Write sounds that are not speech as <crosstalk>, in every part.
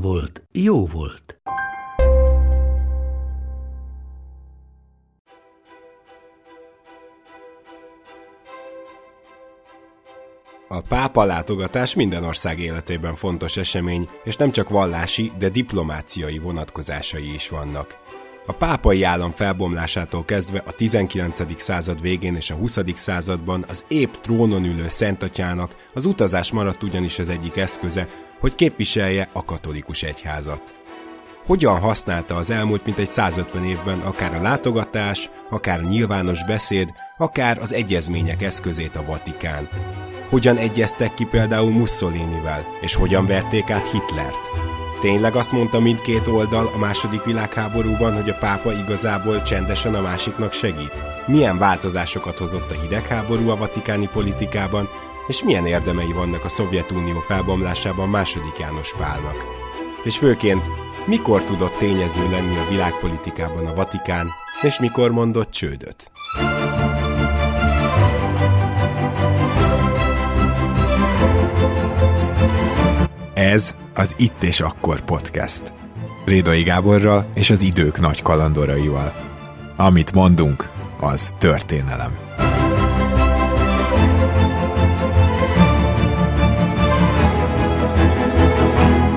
volt, jó volt. A pápa látogatás minden ország életében fontos esemény, és nem csak vallási, de diplomáciai vonatkozásai is vannak. A pápai állam felbomlásától kezdve a 19. század végén és a 20. században az épp trónon ülő Szentatyának az utazás maradt ugyanis az egyik eszköze, hogy képviselje a katolikus egyházat. Hogyan használta az elmúlt mintegy 150 évben akár a látogatás, akár a nyilvános beszéd, akár az egyezmények eszközét a Vatikán? Hogyan egyeztek ki például Mussolinivel, és hogyan verték át Hitlert? Tényleg azt mondta mindkét oldal a második világháborúban, hogy a pápa igazából csendesen a másiknak segít? Milyen változásokat hozott a hidegháború a vatikáni politikában, és milyen érdemei vannak a Szovjetunió felbomlásában második János Pálnak? És főként, mikor tudott tényező lenni a világpolitikában a Vatikán, és mikor mondott csődöt? Ez az Itt és Akkor podcast. Rédai Gáborral és az idők nagy kalandoraival. Amit mondunk, az történelem.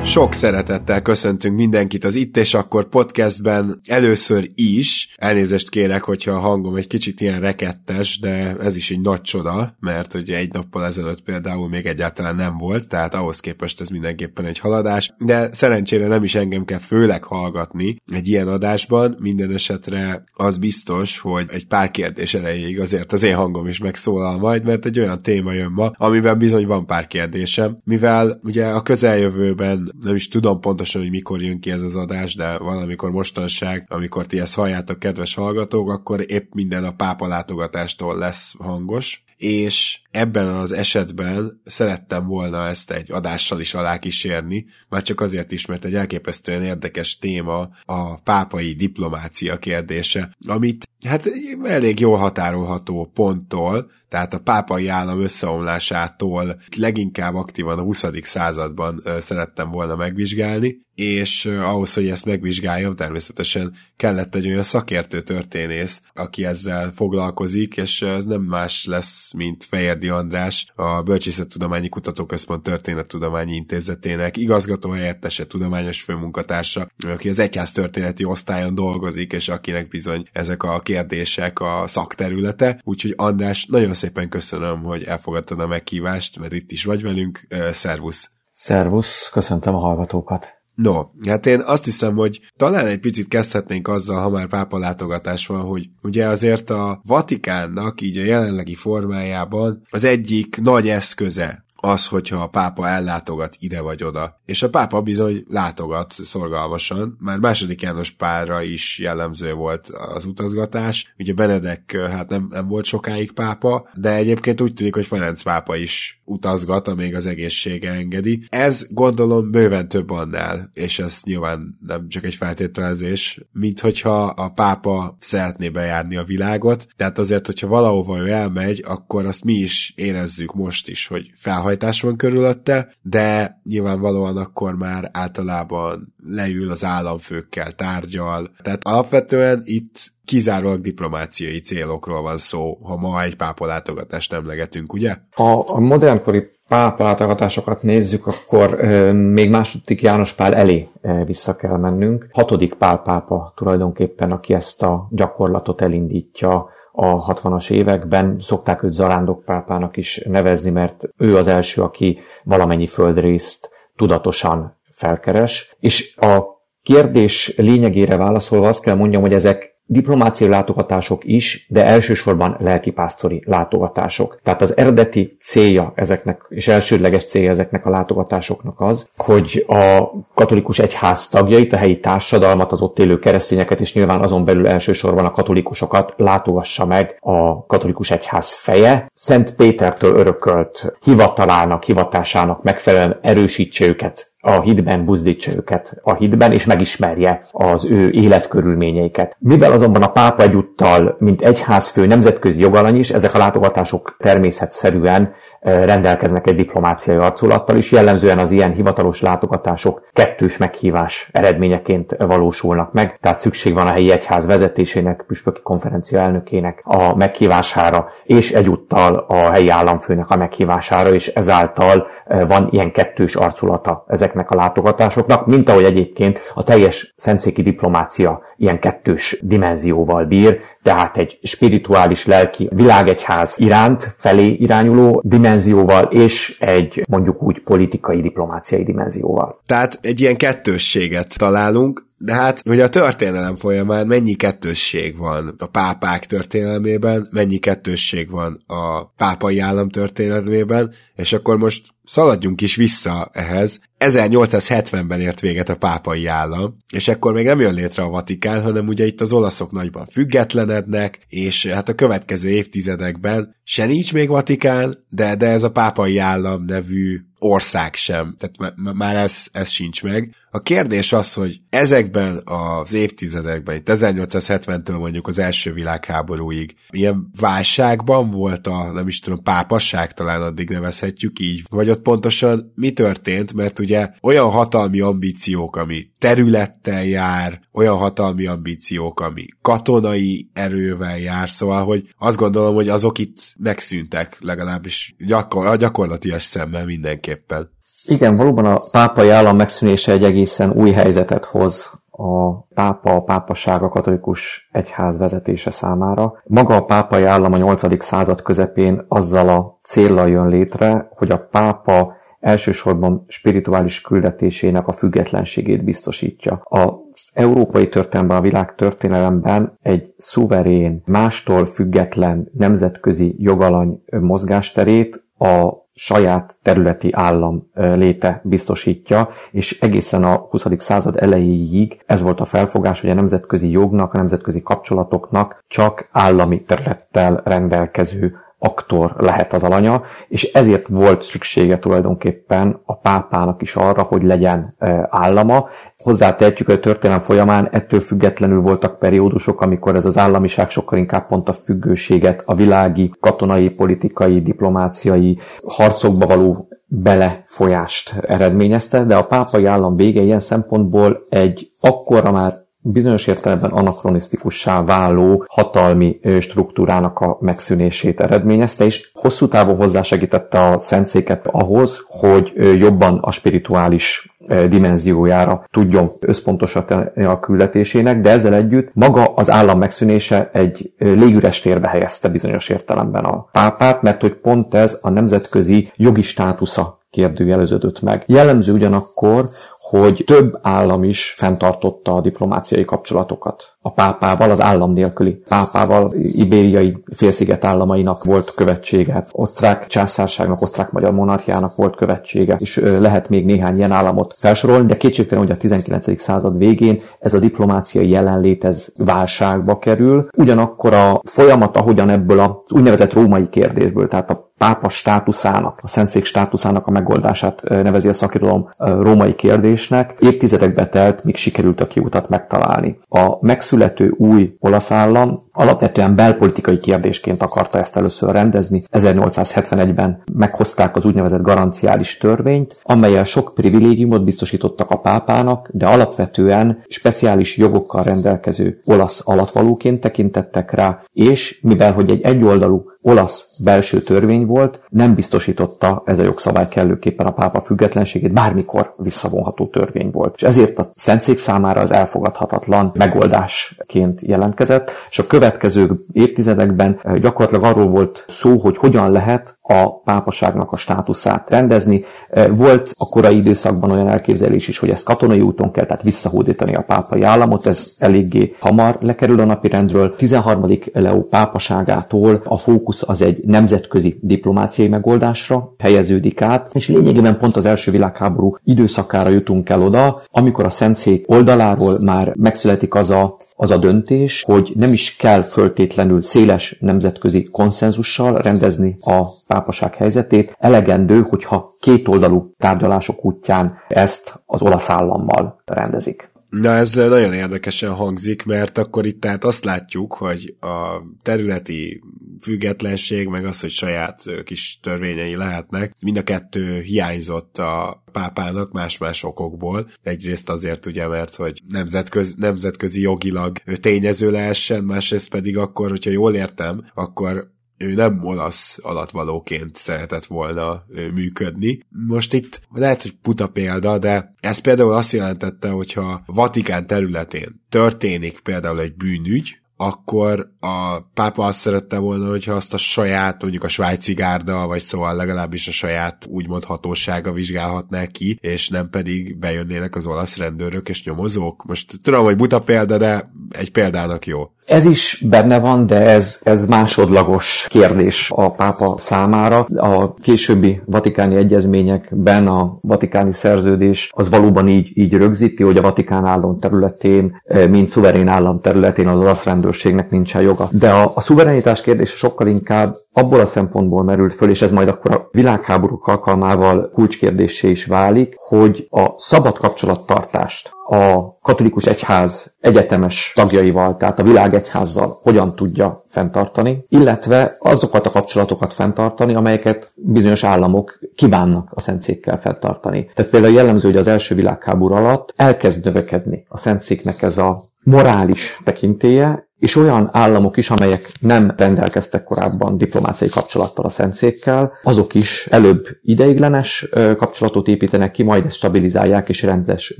Sok szeretettel köszöntünk mindenkit az Itt és Akkor podcastben. Először is. Elnézést kérek, hogyha a hangom egy kicsit ilyen rekettes, de ez is egy nagy csoda, mert ugye egy nappal ezelőtt például még egyáltalán nem volt, tehát ahhoz képest ez mindenképpen egy haladás, de szerencsére nem is engem kell főleg hallgatni egy ilyen adásban, minden esetre az biztos, hogy egy pár kérdés erejéig azért az én hangom is megszólal majd, mert egy olyan téma jön ma, amiben bizony van pár kérdésem, mivel ugye a közeljövőben nem is tudom pontosan, hogy mikor jön ki ez az adás, de valamikor mostanság, amikor ti ezt halljátok, kedves hallgatók, akkor épp minden a pápa látogatástól lesz hangos, és ebben az esetben szerettem volna ezt egy adással is alá kísérni, már csak azért is, mert egy elképesztően érdekes téma a pápai diplomácia kérdése, amit hát elég jól határolható ponttól, tehát a pápai állam összeomlásától leginkább aktívan a 20. században szerettem volna megvizsgálni, és ahhoz, hogy ezt megvizsgáljam, természetesen kellett egy olyan szakértő történész, aki ezzel foglalkozik, és ez nem más lesz, mint Fejerdi András, a Bölcsészettudományi Kutatóközpont Történettudományi Intézetének igazgató helyettese, tudományos főmunkatársa, aki az egyház történeti osztályon dolgozik, és akinek bizony ezek a kérdések a szakterülete. Úgyhogy András, nagyon szépen köszönöm, hogy elfogadtad a meghívást, mert itt is vagy velünk. Szervusz! Szervusz, köszöntöm a hallgatókat! No, hát én azt hiszem, hogy talán egy picit kezdhetnénk azzal, ha már pápa látogatás van, hogy ugye azért a Vatikánnak így a jelenlegi formájában az egyik nagy eszköze az, hogyha a pápa ellátogat ide vagy oda. És a pápa bizony látogat szorgalmasan, már második János párra is jellemző volt az utazgatás. Ugye Benedek hát nem, nem volt sokáig pápa, de egyébként úgy tűnik, hogy Ferenc pápa is utazgat, amíg az egészsége engedi. Ez gondolom bőven több annál, és ez nyilván nem csak egy feltételezés, mint hogyha a pápa szeretné bejárni a világot, tehát azért, hogyha valahova ő elmegy, akkor azt mi is érezzük most is, hogy felhajtás van körülötte, de nyilvánvalóan akkor már általában leül az államfőkkel, tárgyal. Tehát alapvetően itt kizárólag diplomáciai célokról van szó, ha ma egy pápa látogatást emlegetünk, ugye? Ha a modernkori pápa látogatásokat nézzük, akkor euh, még második János Pál elé euh, vissza kell mennünk. Hatodik Pál pápa tulajdonképpen, aki ezt a gyakorlatot elindítja a 60-as években. Szokták őt zarándok pápának is nevezni, mert ő az első, aki valamennyi földrészt tudatosan felkeres. És a kérdés lényegére válaszolva azt kell mondjam, hogy ezek diplomáciai látogatások is, de elsősorban lelkipásztori látogatások. Tehát az eredeti célja ezeknek, és elsődleges célja ezeknek a látogatásoknak az, hogy a katolikus egyház tagjait, a helyi társadalmat, az ott élő keresztényeket, és nyilván azon belül elsősorban a katolikusokat látogassa meg a katolikus egyház feje. Szent Pétertől örökölt hivatalának, hivatásának megfelelően erősítse őket a hitben buzdítsa őket a hitben, és megismerje az ő életkörülményeiket. Mivel azonban a pápa egyúttal, mint egyházfő nemzetközi jogalany is, ezek a látogatások természetszerűen rendelkeznek egy diplomáciai arculattal is, jellemzően az ilyen hivatalos látogatások kettős meghívás eredményeként valósulnak meg, tehát szükség van a helyi egyház vezetésének, püspöki konferencia elnökének a meghívására, és egyúttal a helyi államfőnek a meghívására, és ezáltal van ilyen kettős arculata ezeknek a látogatásoknak, mint ahogy egyébként a teljes szentszéki diplomácia ilyen kettős dimenzióval bír, tehát egy spirituális lelki világegyház iránt felé irányuló dimenzióval, és egy mondjuk úgy politikai diplomáciai dimenzióval. Tehát egy ilyen kettősséget találunk, de hát, hogy a történelem folyamán mennyi kettősség van a pápák történelmében, mennyi kettősség van a pápai állam történelmében, és akkor most szaladjunk is vissza ehhez. 1870-ben ért véget a pápai állam, és ekkor még nem jön létre a Vatikán, hanem ugye itt az olaszok nagyban függetlenednek, és hát a következő évtizedekben se nincs még Vatikán, de, de ez a pápai állam nevű ország sem, tehát már ez, ez sincs meg. A kérdés az, hogy ezekben az évtizedekben, itt 1870-től mondjuk az első világháborúig, ilyen válságban volt a, nem is tudom, pápasság talán addig nevezhetjük így, vagy ott pontosan mi történt, mert ugye olyan hatalmi ambíciók, ami területtel jár, olyan hatalmi ambíciók, ami katonai erővel jár, szóval, hogy azt gondolom, hogy azok itt megszűntek, legalábbis gyakor- a gyakorlatias szemmel mindenképpen. Igen, valóban a pápai állam megszűnése egy egészen új helyzetet hoz a pápa, a pápaság, a katolikus egyház vezetése számára. Maga a pápai állam a 8. század közepén azzal a célra jön létre, hogy a pápa elsősorban spirituális küldetésének a függetlenségét biztosítja. A európai történelemben, a világ történelemben egy szuverén, mástól független nemzetközi jogalany mozgásterét a saját területi állam léte biztosítja, és egészen a 20. század elejéig ez volt a felfogás, hogy a nemzetközi jognak, a nemzetközi kapcsolatoknak csak állami területtel rendelkező aktor lehet az alanya, és ezért volt szüksége tulajdonképpen a pápának is arra, hogy legyen állama. Hozzátehetjük, hogy a történelem folyamán ettől függetlenül voltak periódusok, amikor ez az államiság sokkal inkább pont a függőséget, a világi, katonai, politikai, diplomáciai harcokba való belefolyást eredményezte, de a pápai állam vége ilyen szempontból egy akkorra már bizonyos értelemben anakronisztikussá váló hatalmi struktúrának a megszűnését eredményezte, és hosszú távon hozzásegítette a szentszéket ahhoz, hogy jobban a spirituális dimenziójára tudjon összpontosítani a küldetésének, de ezzel együtt maga az állam megszűnése egy légüres térbe helyezte bizonyos értelemben a pápát, mert hogy pont ez a nemzetközi jogi státusza kérdőjeleződött meg. Jellemző ugyanakkor, hogy több állam is fenntartotta a diplomáciai kapcsolatokat. A pápával, az állam nélküli pápával, ibériai félsziget államainak volt követsége, osztrák császárságnak, osztrák-magyar monarchiának volt követsége, és lehet még néhány ilyen államot felsorolni, de kétségtelen, hogy a 19. század végén ez a diplomáciai jelenlét ez válságba kerül. Ugyanakkor a folyamat, ahogyan ebből az úgynevezett római kérdésből, tehát a pápa státuszának, a szentszék státuszának a megoldását nevezi a szakirodalom római kérdésnek. Évtizedekbe telt, míg sikerült a kiutat megtalálni. A megszülető új olasz állam alapvetően belpolitikai kérdésként akarta ezt először rendezni. 1871-ben meghozták az úgynevezett garanciális törvényt, amelyel sok privilégiumot biztosítottak a pápának, de alapvetően speciális jogokkal rendelkező olasz alatvalóként tekintettek rá, és mivel hogy egy egyoldalú olasz belső törvény volt, nem biztosította ez a jogszabály kellőképpen a pápa függetlenségét, bármikor visszavonható törvény volt. És ezért a Szentszék számára az elfogadhatatlan megoldásként jelentkezett, és a következő évtizedekben gyakorlatilag arról volt szó, hogy hogyan lehet a pápaságnak a státuszát rendezni. Volt a korai időszakban olyan elképzelés is, hogy ezt katonai úton kell, tehát visszahódítani a pápai államot, ez eléggé hamar lekerül a napirendről. 13. Leo pápaságától a fókusz az egy nemzetközi diplomáciai megoldásra helyeződik át, és lényegében pont az első világháború időszakára jutunk el oda, amikor a Szentszék oldaláról már megszületik az a az a döntés, hogy nem is kell föltétlenül széles nemzetközi konszenzussal rendezni a pápaság helyzetét, elegendő, hogyha kétoldalú tárgyalások útján ezt az olasz állammal rendezik. Na ez nagyon érdekesen hangzik, mert akkor itt tehát azt látjuk, hogy a területi függetlenség, meg az, hogy saját kis törvényei lehetnek, mind a kettő hiányzott a pápának más-más okokból. Egyrészt azért ugye, mert hogy nemzetközi, nemzetközi jogilag tényező lehessen, másrészt pedig akkor, hogyha jól értem, akkor ő nem olasz alatvalóként szeretett volna működni. Most itt lehet, hogy puta példa, de ez például azt jelentette, hogyha Vatikán területén történik például egy bűnügy, akkor a pápa azt szerette volna, hogyha azt a saját, mondjuk a svájci gárda, vagy szóval legalábbis a saját úgymond hatósága vizsgálhatná ki, és nem pedig bejönnének az olasz rendőrök és nyomozók. Most tudom, hogy buta példa, de egy példának jó. Ez is benne van, de ez, ez másodlagos kérdés a pápa számára. A későbbi vatikáni egyezményekben a vatikáni szerződés az valóban így, így rögzíti, hogy a Vatikán állam területén, eh, mint szuverén állam területén az olasz rendőrségnek nincsen joga. De a, a szuverenitás kérdése sokkal inkább abból a szempontból merült föl, és ez majd akkor a világháborúk alkalmával kulcskérdésé is válik, hogy a szabad kapcsolattartást a katolikus egyház egyetemes tagjaival, tehát a világegyházzal hogyan tudja fenntartani, illetve azokat a kapcsolatokat fenntartani, amelyeket bizonyos államok kívánnak a szentszékkel fenntartani. Tehát például jellemző, hogy az első világháború alatt elkezd növekedni a szentszéknek ez a morális tekintéje, és olyan államok is, amelyek nem rendelkeztek korábban diplomáciai kapcsolattal a szentszékkel, azok is előbb ideiglenes kapcsolatot építenek ki, majd ezt stabilizálják és rendes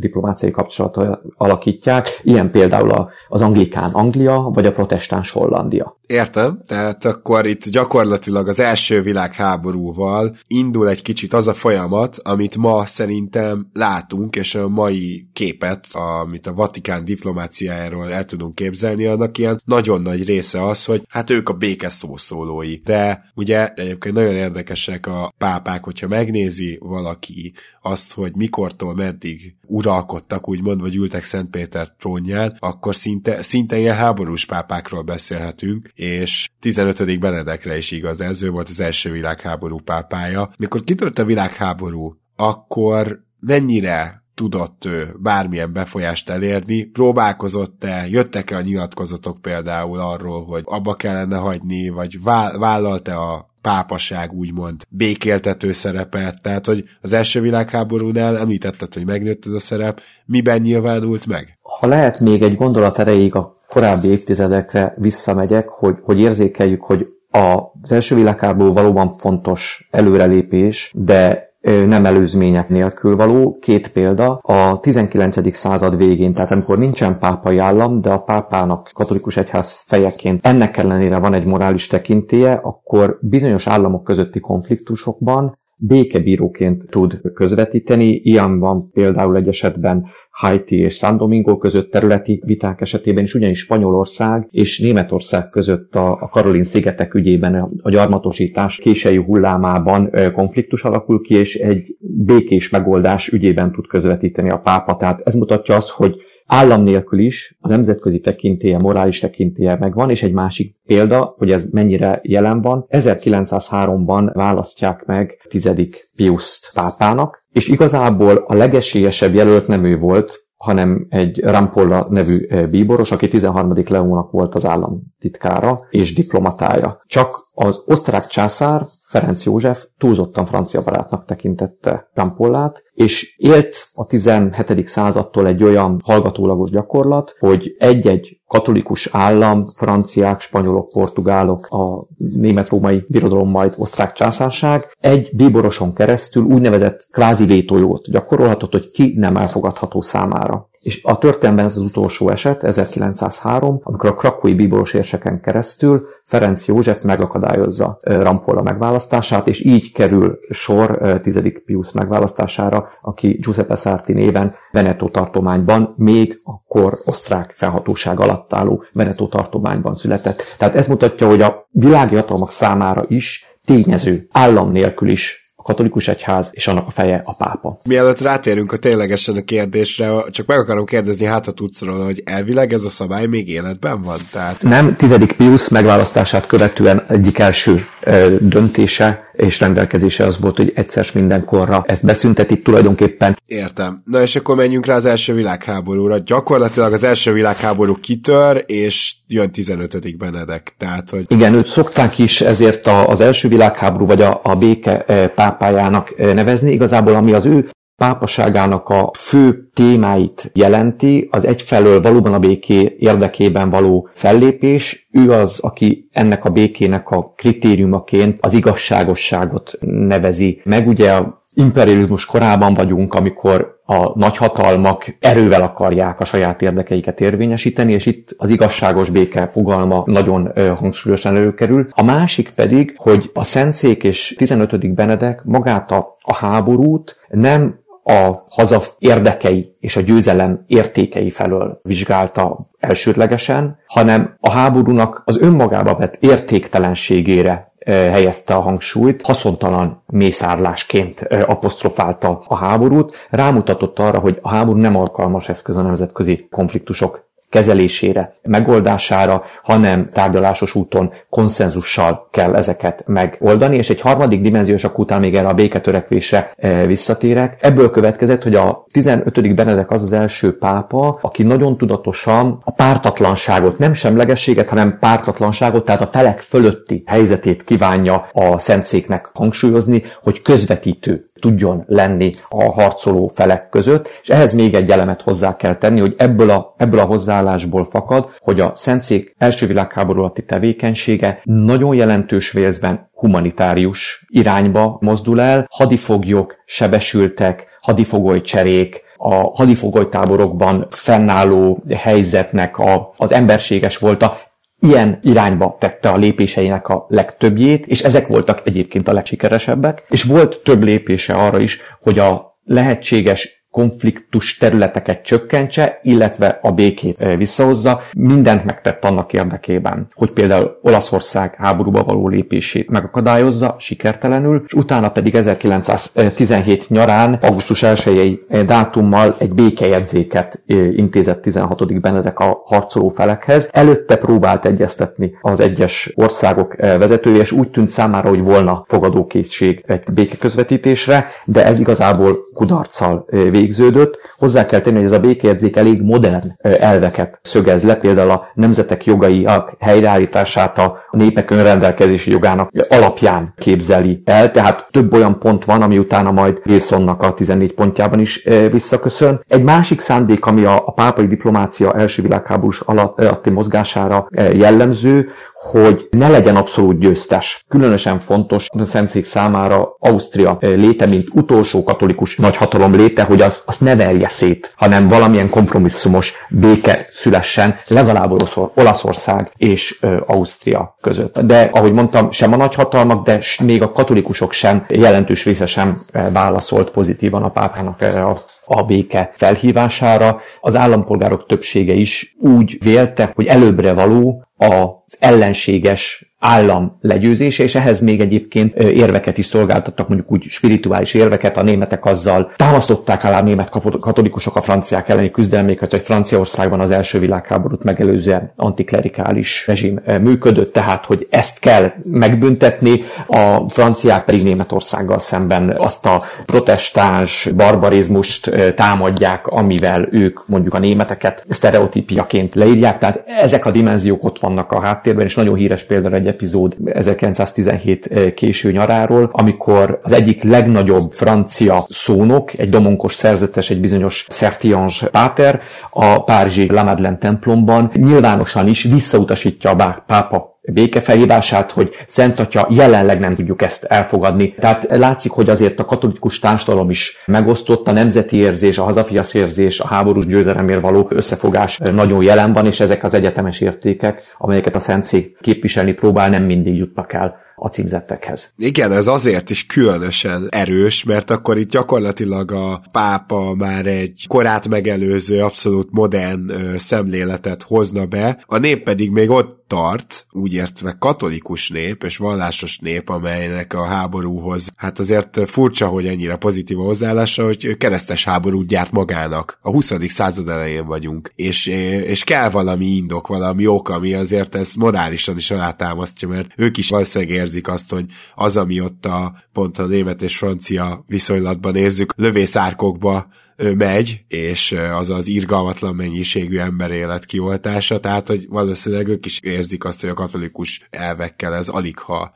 diplomáciai kapcsolatot alakítják. Ilyen például az anglikán Anglia, vagy a protestáns Hollandia. Értem, tehát akkor itt gyakorlatilag az első világháborúval indul egy kicsit az a folyamat, amit ma szerintem látunk, és a mai képet, amit a Vatikán diplomáciájáról el tudunk képzelni, annak ilyen nagyon nagy része az, hogy hát ők a béke szószólói. De ugye egyébként nagyon érdekesek a pápák, hogyha megnézi valaki azt, hogy mikortól meddig uralkodtak, úgymond, vagy ültek Szentpéter trónján, akkor szinte, szinte ilyen háborús pápákról beszélhetünk, és 15. Benedekre is igaz ez, ő volt az első világháború pápája. Mikor kitört a világháború, akkor mennyire tudott ő bármilyen befolyást elérni, próbálkozott-e, jöttek-e a nyilatkozatok például arról, hogy abba kellene hagyni, vagy vállalta a pápaság úgymond békéltető szerepet, tehát hogy az első világháborúnál említetted, hogy megnőtt ez a szerep, miben nyilvánult meg? Ha lehet még egy gondolat erejéig a korábbi évtizedekre visszamegyek, hogy, hogy érzékeljük, hogy az első világháború valóban fontos előrelépés, de nem előzmények nélkül való. Két példa. A 19. század végén, tehát amikor nincsen pápai állam, de a pápának katolikus egyház fejeként ennek ellenére van egy morális tekintéje, akkor bizonyos államok közötti konfliktusokban békebíróként tud közvetíteni. Ilyen van például egy esetben Haiti és San Domingo között területi viták esetében is, ugyanis Spanyolország és Németország között a, a Karolin szigetek ügyében a gyarmatosítás késői hullámában konfliktus alakul ki, és egy békés megoldás ügyében tud közvetíteni a pápa. Tehát ez mutatja azt, hogy Állam nélkül is a nemzetközi tekintélye, morális tekintélye megvan, és egy másik példa, hogy ez mennyire jelen van, 1903-ban választják meg tizedik Piuszt pápának, és igazából a legesélyesebb jelölt nem ő volt, hanem egy Rampolla nevű eh, bíboros, aki 13. Leónak volt az államtitkára és diplomatája. Csak az osztrák császár Ferenc József túlzottan francia barátnak tekintette Rampollát, és élt a 17. századtól egy olyan hallgatólagos gyakorlat, hogy egy-egy katolikus állam, franciák, spanyolok, portugálok, a német-római birodalom, majd osztrák császárság egy bíboroson keresztül úgynevezett kvázi vétójót gyakorolhatott, hogy ki nem elfogadható számára. És a történelemben ez az utolsó eset, 1903, amikor a krakói bíboros érseken keresztül Ferenc József megakadályozza Rampolla megválasztását, és így kerül sor 10. Pius megválasztására, aki Giuseppe Sarti néven Veneto tartományban, még akkor osztrák felhatóság alatt álló Veneto tartományban született. Tehát ez mutatja, hogy a világi hatalmak számára is tényező, állam nélkül is katolikus egyház, és annak a feje a pápa. Mielőtt rátérünk a ténylegesen a kérdésre, csak meg akarom kérdezni, hát a tudsz róla, hogy elvileg ez a szabály még életben van? Tehát... Nem, tizedik Pius megválasztását követően egyik első döntése és rendelkezése az volt, hogy egyszer mindenkorra ezt beszüntetik tulajdonképpen. Értem. Na és akkor menjünk rá az első világháborúra. Gyakorlatilag az első világháború kitör, és jön 15. Benedek. Tehát, hogy... Igen, őt szokták is ezért az első világháború, vagy a, a béke pápájának nevezni. Igazából ami az ő pápaságának a fő témáit jelenti, az egyfelől valóban a béké érdekében való fellépés, ő az, aki ennek a békének a kritériumaként az igazságosságot nevezi meg. Ugye imperializmus korában vagyunk, amikor a nagyhatalmak erővel akarják a saját érdekeiket érvényesíteni, és itt az igazságos béke fogalma nagyon hangsúlyosan előkerül. A másik pedig, hogy a Szentszék és 15. Benedek magát a, a háborút nem a haza érdekei és a győzelem értékei felől vizsgálta elsődlegesen, hanem a háborúnak az önmagába vett értéktelenségére helyezte a hangsúlyt, haszontalan mészárlásként apostrofálta a háborút, rámutatott arra, hogy a háború nem alkalmas eszköz a nemzetközi konfliktusok kezelésére, megoldására, hanem tárgyalásos úton konszenzussal kell ezeket megoldani, és egy harmadik dimenziós, akkor utána még erre a béketörekvésre eh, visszatérek. Ebből következett, hogy a 15. Benedek az az első pápa, aki nagyon tudatosan a pártatlanságot, nem semlegességet, hanem pártatlanságot, tehát a felek fölötti helyzetét kívánja a Szentszéknek hangsúlyozni, hogy közvetítő tudjon lenni a harcoló felek között, és ehhez még egy elemet hozzá kell tenni, hogy ebből a, ebből a hozzáállásból fakad, hogy a Szentszék első világháború alatti tevékenysége nagyon jelentős vérzben humanitárius irányba mozdul el, hadifoglyok, sebesültek, hadifogoly cserék, a hadifogolytáborokban fennálló helyzetnek a, az emberséges volta, ilyen irányba tette a lépéseinek a legtöbbjét, és ezek voltak egyébként a legsikeresebbek, és volt több lépése arra is, hogy a lehetséges konfliktus területeket csökkentse, illetve a békét eh, visszahozza. Mindent megtett annak érdekében, hogy például Olaszország háborúba való lépését megakadályozza, sikertelenül, és utána pedig 1917 nyarán, augusztus 1 eh, dátummal egy békejegyzéket eh, intézett 16. Benedek a harcoló felekhez. Előtte próbált egyeztetni az egyes országok vezetője, és úgy tűnt számára, hogy volna fogadókészség egy békeközvetítésre, de ez igazából kudarccal végződött. Hozzá kell tenni, hogy ez a békejegyzék elég modern elveket szögez le, például a nemzetek jogai a helyreállítását a népek önrendelkezési jogának alapján képzeli el, tehát több olyan pont van, ami utána majd Wilsonnak a 14 pontjában is visszaköszön. Egy másik szándék, ami a, a pápai diplomácia első világháborús alatti mozgására jellemző, hogy ne legyen abszolút győztes. Különösen fontos a Szentszék számára Ausztria léte, mint utolsó katolikus nagyhatalom léte, hogy az, az ne verje szét, hanem valamilyen kompromisszumos béke szülessen legalább Olaszország és Ausztria között. De ahogy mondtam, sem a nagyhatalmak, de még a katolikusok sem jelentős része sem válaszolt pozitívan a pápának erre a a béke felhívására. Az állampolgárok többsége is úgy vélte, hogy előbbre való az ellenséges állam legyőzése, és ehhez még egyébként érveket is szolgáltattak, mondjuk úgy spirituális érveket, a németek azzal támasztották alá a német katolikusok a franciák elleni küzdelméket, hogy Franciaországban az első világháborút megelőzően antiklerikális rezsim működött, tehát hogy ezt kell megbüntetni, a franciák pedig Németországgal szemben azt a protestáns barbarizmust támadják, amivel ők mondjuk a németeket sztereotípiaként leírják, tehát ezek a dimenziók ott vannak a háttérben, és nagyon híres például egy epizód 1917 késő nyaráról, amikor az egyik legnagyobb francia szónok, egy domonkos szerzetes, egy bizonyos Sertiange Páter a Párizsi La Madeleine templomban nyilvánosan is visszautasítja a pápa békefelhívását, hogy Szent Atya jelenleg nem tudjuk ezt elfogadni. Tehát látszik, hogy azért a katolikus társadalom is megosztott, a nemzeti érzés, a hazafiasz érzés, a háborús győzelemért való összefogás nagyon jelen van, és ezek az egyetemes értékek, amelyeket a Szentszék képviselni próbál, nem mindig jutnak el a címzettekhez. Igen, ez azért is különösen erős, mert akkor itt gyakorlatilag a pápa már egy korát megelőző, abszolút modern ö, szemléletet hozna be, a nép pedig még ott tart, úgy értve katolikus nép és vallásos nép, amelynek a háborúhoz, hát azért furcsa, hogy ennyire pozitív a hozzáállása, hogy keresztes háborút gyárt magának. A 20. század elején vagyunk, és, és kell valami indok, valami ok, ami azért ezt morálisan is alátámasztja, mert ők is valószínűleg érzik azt, hogy az, ami ott a pont a német és francia viszonylatban nézzük, lövészárkokba megy, és az az irgalmatlan mennyiségű emberélet kioltása, tehát hogy valószínűleg ők is érzik azt, hogy a katolikus elvekkel ez alig ha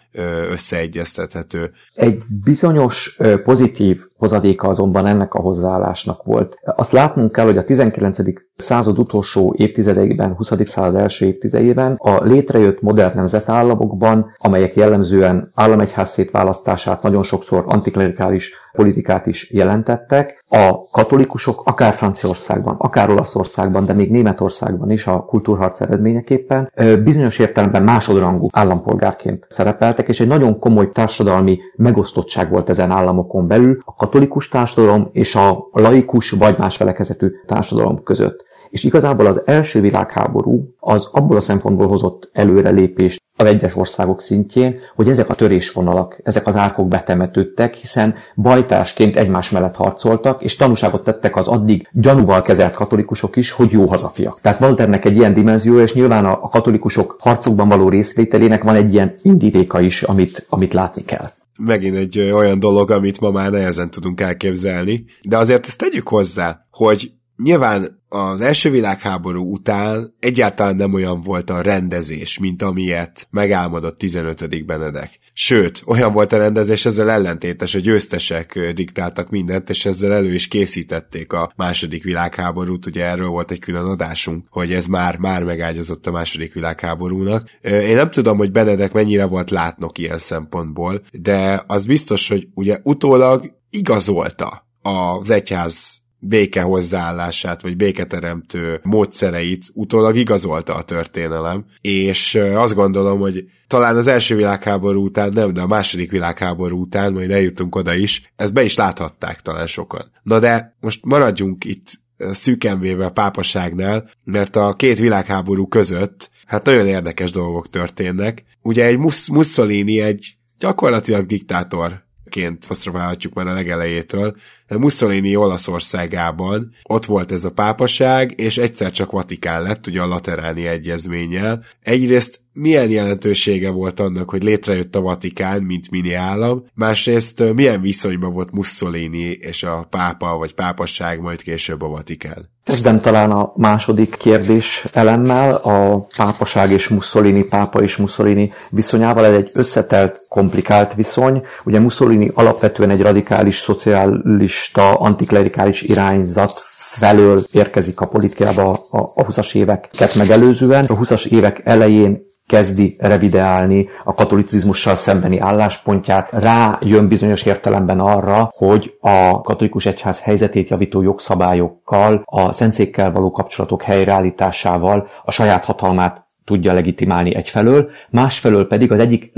összeegyeztethető. Egy bizonyos pozitív hozadéka azonban ennek a hozzáállásnak volt. Azt látnunk kell, hogy a 19. század utolsó évtizedeiben, 20. század első évtizedében a létrejött modern nemzetállamokban, amelyek jellemzően államegyház szétválasztását nagyon sokszor antiklerikális politikát is jelentettek, a katolikusok akár Franciaországban, akár Olaszországban, de még Németországban is a kultúrharc eredményeképpen bizonyos értelemben másodrangú állampolgárként szerepeltek, és egy nagyon komoly társadalmi megosztottság volt ezen államokon belül a katolikus társadalom és a laikus vagy más felekezetű társadalom között. És igazából az első világháború az abból a szempontból hozott előrelépést az egyes országok szintjén, hogy ezek a törésvonalak, ezek az árkok betemetődtek, hiszen bajtásként egymás mellett harcoltak, és tanúságot tettek az addig gyanúval kezelt katolikusok is, hogy jó hazafiak. Tehát ennek egy ilyen dimenziója, és nyilván a katolikusok harcokban való részvételének van egy ilyen indítéka is, amit, amit látni kell megint egy olyan dolog, amit ma már nehezen tudunk elképzelni. De azért ezt tegyük hozzá, hogy nyilván az első világháború után egyáltalán nem olyan volt a rendezés, mint amilyet megálmodott 15. Benedek. Sőt, olyan volt a rendezés, ezzel ellentétes, a győztesek diktáltak mindent, és ezzel elő is készítették a második világháborút, ugye erről volt egy külön adásunk, hogy ez már, már megágyazott a második világháborúnak. Én nem tudom, hogy Benedek mennyire volt látnok ilyen szempontból, de az biztos, hogy ugye utólag igazolta az egyház béke hozzáállását, vagy béketeremtő módszereit utólag igazolta a történelem, és azt gondolom, hogy talán az első világháború után nem, de a második világháború után, majd eljutunk oda is, ezt be is láthatták talán sokan. Na de most maradjunk itt szűken a pápaságnál, mert a két világháború között hát nagyon érdekes dolgok történnek. Ugye egy Mussolini egy gyakorlatilag diktátor ként asszraválhatjuk már a legelejétől. Mussolini Olaszországában ott volt ez a pápaság, és egyszer csak Vatikán lett, ugye a Lateráni Egyezménnyel. Egyrészt milyen jelentősége volt annak, hogy létrejött a Vatikán, mint mini állam, másrészt milyen viszonyban volt Mussolini és a pápa, vagy pápasság, majd később a Vatikán. Kezdem talán a második kérdés elemmel, a pápaság és Mussolini, pápa és Mussolini viszonyával. Ez egy összetelt, komplikált viszony. Ugye Mussolini alapvetően egy radikális, szocialista, antiklerikális irányzat felől érkezik a politikába a 20-as éveket megelőzően. A 20-as évek elején kezdi revideálni a katolicizmussal szembeni álláspontját, rá jön bizonyos értelemben arra, hogy a katolikus egyház helyzetét javító jogszabályokkal, a szentszékkel való kapcsolatok helyreállításával a saját hatalmát tudja legitimálni egyfelől, másfelől pedig az egyik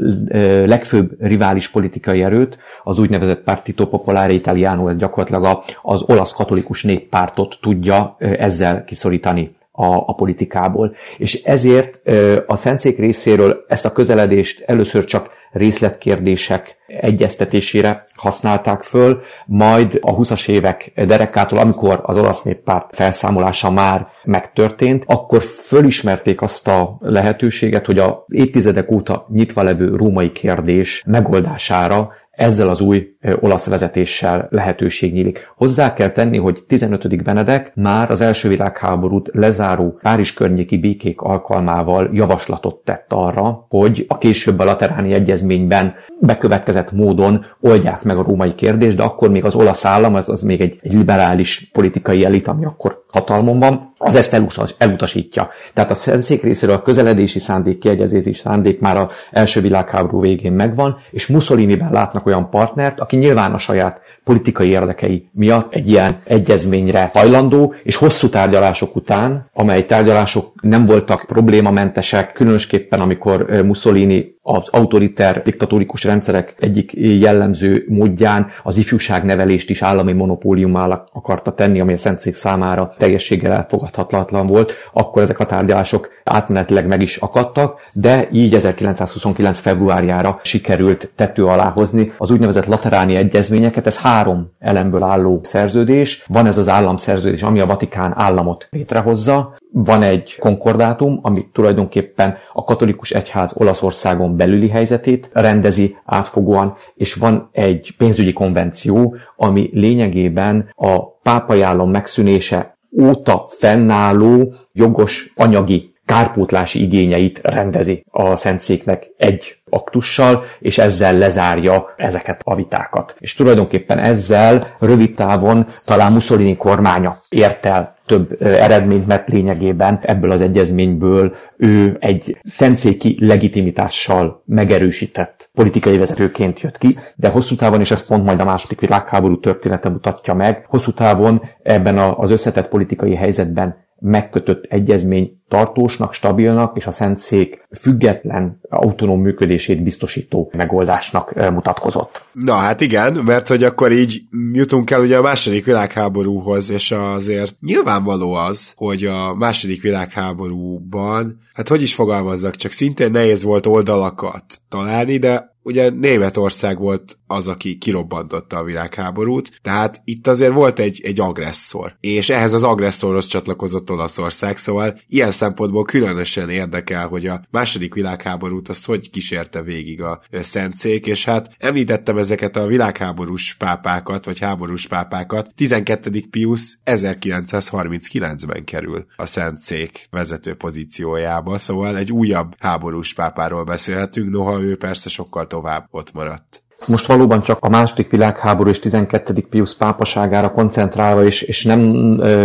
legfőbb rivális politikai erőt, az úgynevezett Partito Popolare Italiano, ez gyakorlatilag az olasz katolikus néppártot tudja ezzel kiszorítani a, a politikából. És ezért a Szentszék részéről ezt a közeledést először csak részletkérdések egyeztetésére használták föl, majd a 20-as évek derekától, amikor az olasz néppárt felszámolása már megtörtént, akkor fölismerték azt a lehetőséget, hogy az évtizedek óta nyitva levő római kérdés megoldására ezzel az új olasz vezetéssel lehetőség nyílik. Hozzá kell tenni, hogy 15. Benedek már az első világháborút lezáró Párizs környéki békék alkalmával javaslatot tett arra, hogy a később a Lateráni Egyezményben bekövetkezett módon oldják meg a római kérdést, de akkor még az olasz állam, az, az még egy, egy liberális politikai elit, ami akkor hatalmon van, az ezt elutas, elutasítja. Tehát a Szentszék részéről a közeledési szándék, kiegyezési szándék már az első világháború végén megvan, és Mussoliniben látnak olyan partnert, aki nyilván a saját politikai érdekei miatt egy ilyen egyezményre hajlandó, és hosszú tárgyalások után, amely tárgyalások nem voltak problémamentesek, különösképpen amikor Mussolini az autoriter diktatórikus rendszerek egyik jellemző módján az ifjúságnevelést is állami monopóliummal akarta tenni, ami a Szentszék számára teljességgel elfogadhatatlan volt, akkor ezek a tárgyalások átmenetileg meg is akadtak, de így 1929. februárjára sikerült tető alá hozni az úgynevezett lateráni egyezményeket. Ez három elemből álló szerződés. Van ez az államszerződés, ami a Vatikán államot létrehozza, van egy konkordátum, ami tulajdonképpen a katolikus egyház Olaszországon belüli helyzetét rendezi átfogóan, és van egy pénzügyi konvenció, ami lényegében a pápai állam megszűnése óta fennálló jogos anyagi kárpótlási igényeit rendezi a Szentszéknek egy aktussal, és ezzel lezárja ezeket a vitákat. És tulajdonképpen ezzel rövid távon talán Mussolini kormánya ért el több eredményt, mert lényegében ebből az egyezményből ő egy szentszéki legitimitással megerősített politikai vezetőként jött ki, de hosszú távon, és ez pont majd a második világháború története mutatja meg, hosszú távon ebben az összetett politikai helyzetben megkötött egyezmény tartósnak, stabilnak és a Szentszék független, autonóm működését biztosító megoldásnak mutatkozott. Na hát igen, mert hogy akkor így jutunk el ugye a második világháborúhoz, és azért nyilvánvaló az, hogy a második világháborúban, hát hogy is fogalmazzak, csak szintén nehéz volt oldalakat találni, de ugye Németország volt az, aki kirobbantotta a világháborút, tehát itt azért volt egy, egy agresszor, és ehhez az agresszorhoz csatlakozott Olaszország, szóval ilyen szempontból különösen érdekel, hogy a második világháborút azt hogy kísérte végig a Szentszék, és hát említettem ezeket a világháborús pápákat, vagy háborús pápákat, 12. Pius 1939-ben kerül a Szentszék vezető pozíciójába, szóval egy újabb háborús pápáról beszélhetünk, noha ő persze sokkal tovább ott maradt. Most valóban csak a második világháború és 12. Pius pápaságára koncentrálva és, és nem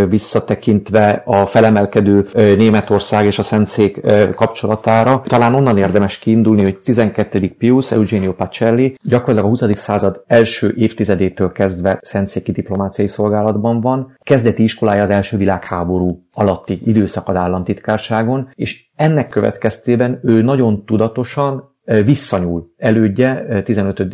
visszatekintve a felemelkedő Németország és a Szentszék kapcsolatára, talán onnan érdemes kiindulni, hogy 12. Pius, Eugenio Pacelli gyakorlatilag a 20. század első évtizedétől kezdve Szentszéki diplomáciai szolgálatban van. Kezdeti iskolája az első világháború alatti időszak az államtitkárságon, és ennek következtében ő nagyon tudatosan visszanyúl elődje 15.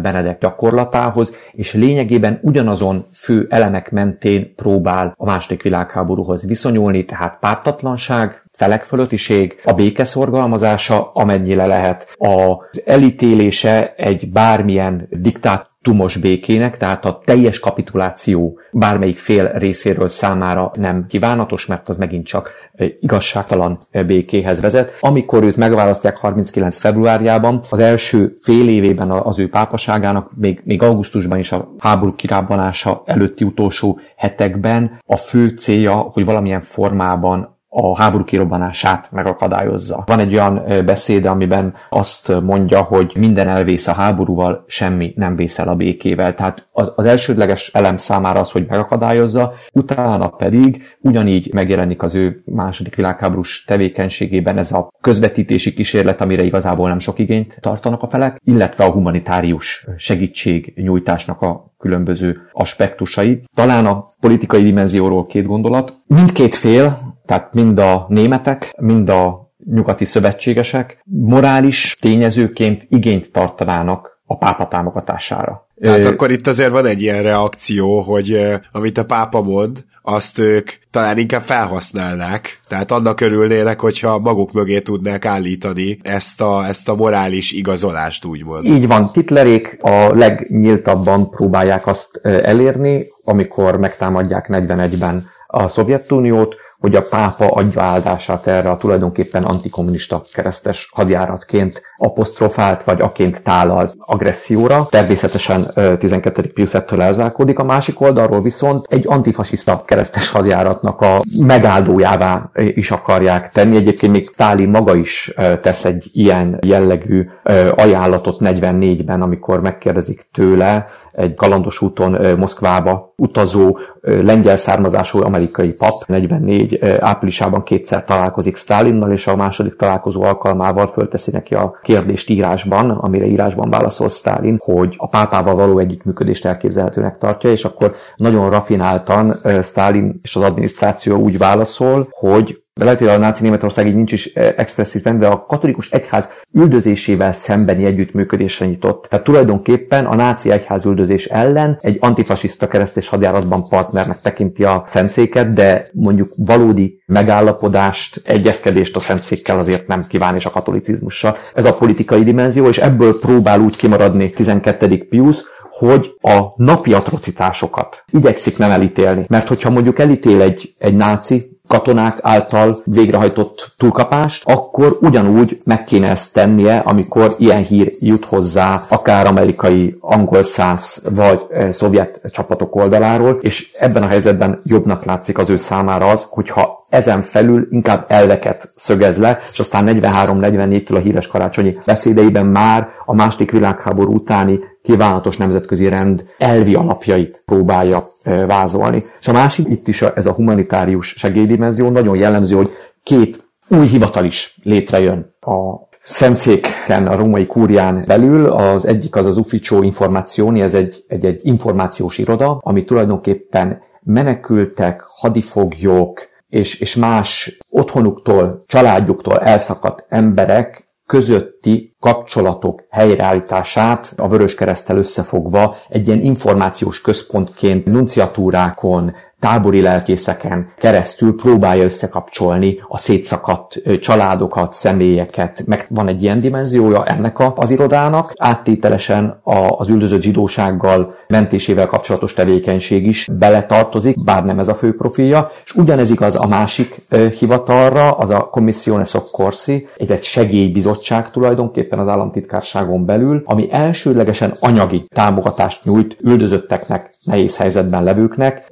Benedek gyakorlatához, és lényegében ugyanazon fő elemek mentén próbál a második világháborúhoz viszonyulni, tehát pártatlanság, felek fölöttiség, a béke szorgalmazása, amennyire lehet, az elítélése egy bármilyen diktát tumos békének, tehát a teljes kapituláció bármelyik fél részéről számára nem kívánatos, mert az megint csak igazságtalan békéhez vezet. Amikor őt megválasztják 39. februárjában, az első fél évében az ő pápaságának, még, még augusztusban is a háború kirábbanása előtti utolsó hetekben a fő célja, hogy valamilyen formában a háború kirobbanását megakadályozza. Van egy olyan beszéde, amiben azt mondja, hogy minden elvész a háborúval, semmi nem vészel a békével. Tehát az elsődleges elem számára az, hogy megakadályozza, utána pedig ugyanígy megjelenik az ő második világháborús tevékenységében ez a közvetítési kísérlet, amire igazából nem sok igényt tartanak a felek, illetve a humanitárius segítség nyújtásnak a különböző aspektusai. Talán a politikai dimenzióról két gondolat. Mindkét fél, tehát mind a németek, mind a nyugati szövetségesek morális tényezőként igényt tartanának a pápa támogatására. Tehát akkor itt azért van egy ilyen reakció, hogy amit a pápa mond, azt ők talán inkább felhasználnák, tehát annak örülnének, hogyha maguk mögé tudnák állítani ezt a, ezt a morális igazolást, úgymond. Így van, Hitlerék a legnyíltabban próbálják azt elérni, amikor megtámadják 41-ben a Szovjetuniót, hogy a pápa adja áldását erre a tulajdonképpen antikommunista keresztes hadjáratként apostrofált, vagy aként tálalt agresszióra. Természetesen 12. Pius ettől elzárkódik. A másik oldalról viszont egy antifasiszta keresztes hadjáratnak a megáldójává is akarják tenni. Egyébként még Stalin maga is tesz egy ilyen jellegű ajánlatot 44-ben, amikor megkérdezik tőle, egy kalandos úton Moszkvába utazó lengyel származású amerikai pap 44 áprilisában kétszer találkozik Stalinnal, és a második találkozó alkalmával fölteszi neki a kérdést írásban, amire írásban válaszol Stalin, hogy a pápával való együttműködést elképzelhetőnek tartja, és akkor nagyon rafináltan Stalin és az adminisztráció úgy válaszol, hogy de lehet, hogy a náci Németország így nincs is eh, expresszív de a katolikus egyház üldözésével szembeni együttműködésre nyitott. Tehát tulajdonképpen a náci egyház üldözés ellen egy antifasiszta keresztés hadjáratban partnernek tekinti a szentszéket, de mondjuk valódi megállapodást, egyezkedést a szentszékkel azért nem kíván, és a katolicizmussal. Ez a politikai dimenzió, és ebből próbál úgy kimaradni 12. Pius, hogy a napi atrocitásokat igyekszik nem elítélni. Mert hogyha mondjuk elítél egy, egy náci, katonák által végrehajtott túlkapást, akkor ugyanúgy meg kéne ezt tennie, amikor ilyen hír jut hozzá, akár amerikai, angol száz vagy e, szovjet csapatok oldaláról, és ebben a helyzetben jobbnak látszik az ő számára az, hogyha ezen felül inkább elveket szögez le, és aztán 43-44-től a híres karácsonyi beszédeiben már a második világháború utáni kívánatos nemzetközi rend elvi alapjait próbálja vázolni. És a másik, itt is ez a humanitárius segélydimenzió nagyon jellemző, hogy két új hivatal is létrejön a Szentszéken, a római kúrián belül, az egyik az az Ufficio Informazioni, ez egy, egy, egy információs iroda, ami tulajdonképpen menekültek, hadifoglyok és, és más otthonuktól, családjuktól elszakadt emberek közötti kapcsolatok helyreállítását a Vöröskeresztel összefogva egy ilyen információs központként nunciatúrákon, tábori lelkészeken keresztül próbálja összekapcsolni a szétszakadt családokat, személyeket. Meg van egy ilyen dimenziója ennek az irodának. Áttételesen az üldözött zsidósággal mentésével kapcsolatos tevékenység is beletartozik, bár nem ez a fő profilja. És ugyanez igaz a másik hivatalra, az a Commissione Soccorsi, ez egy segélybizottság tulajdonképpen az államtitkárságon belül, ami elsőlegesen anyagi támogatást nyújt üldözötteknek, nehéz helyzetben levőknek,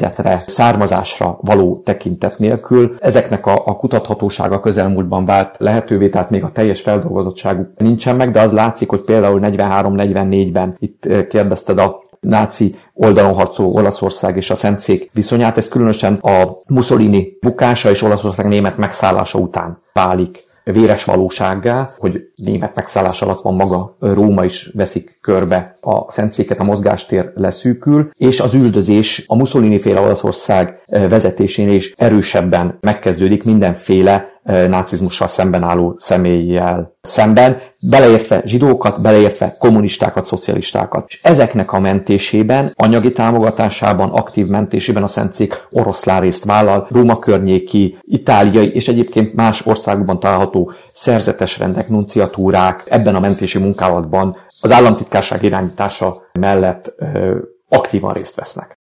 világnézetre, származásra való tekintet nélkül. Ezeknek a, a kutathatósága közelmúltban vált lehetővé, tehát még a teljes feldolgozottságuk nincsen meg, de az látszik, hogy például 43-44-ben itt eh, kérdezted a náci oldalon harcoló Olaszország és a Szentszék viszonyát. Ez különösen a Mussolini bukása és Olaszország német megszállása után válik véres valósággá, hogy német megszállás alatt van maga Róma is veszik körbe a Szentszéket, a mozgástér leszűkül, és az üldözés a Mussolini féle Olaszország vezetésén is erősebben megkezdődik mindenféle nácizmussal szemben álló személlyel szemben, beleértve zsidókat, beleértve kommunistákat, szocialistákat. És ezeknek a mentésében, anyagi támogatásában, aktív mentésében a Szentszék oroszlán részt vállal, Róma környéki, itáliai és egyébként más országokban található szerzetes rendek, nunciatúrák ebben a mentési munkálatban az államtitkárság irányítása mellett ö, aktívan részt vesznek.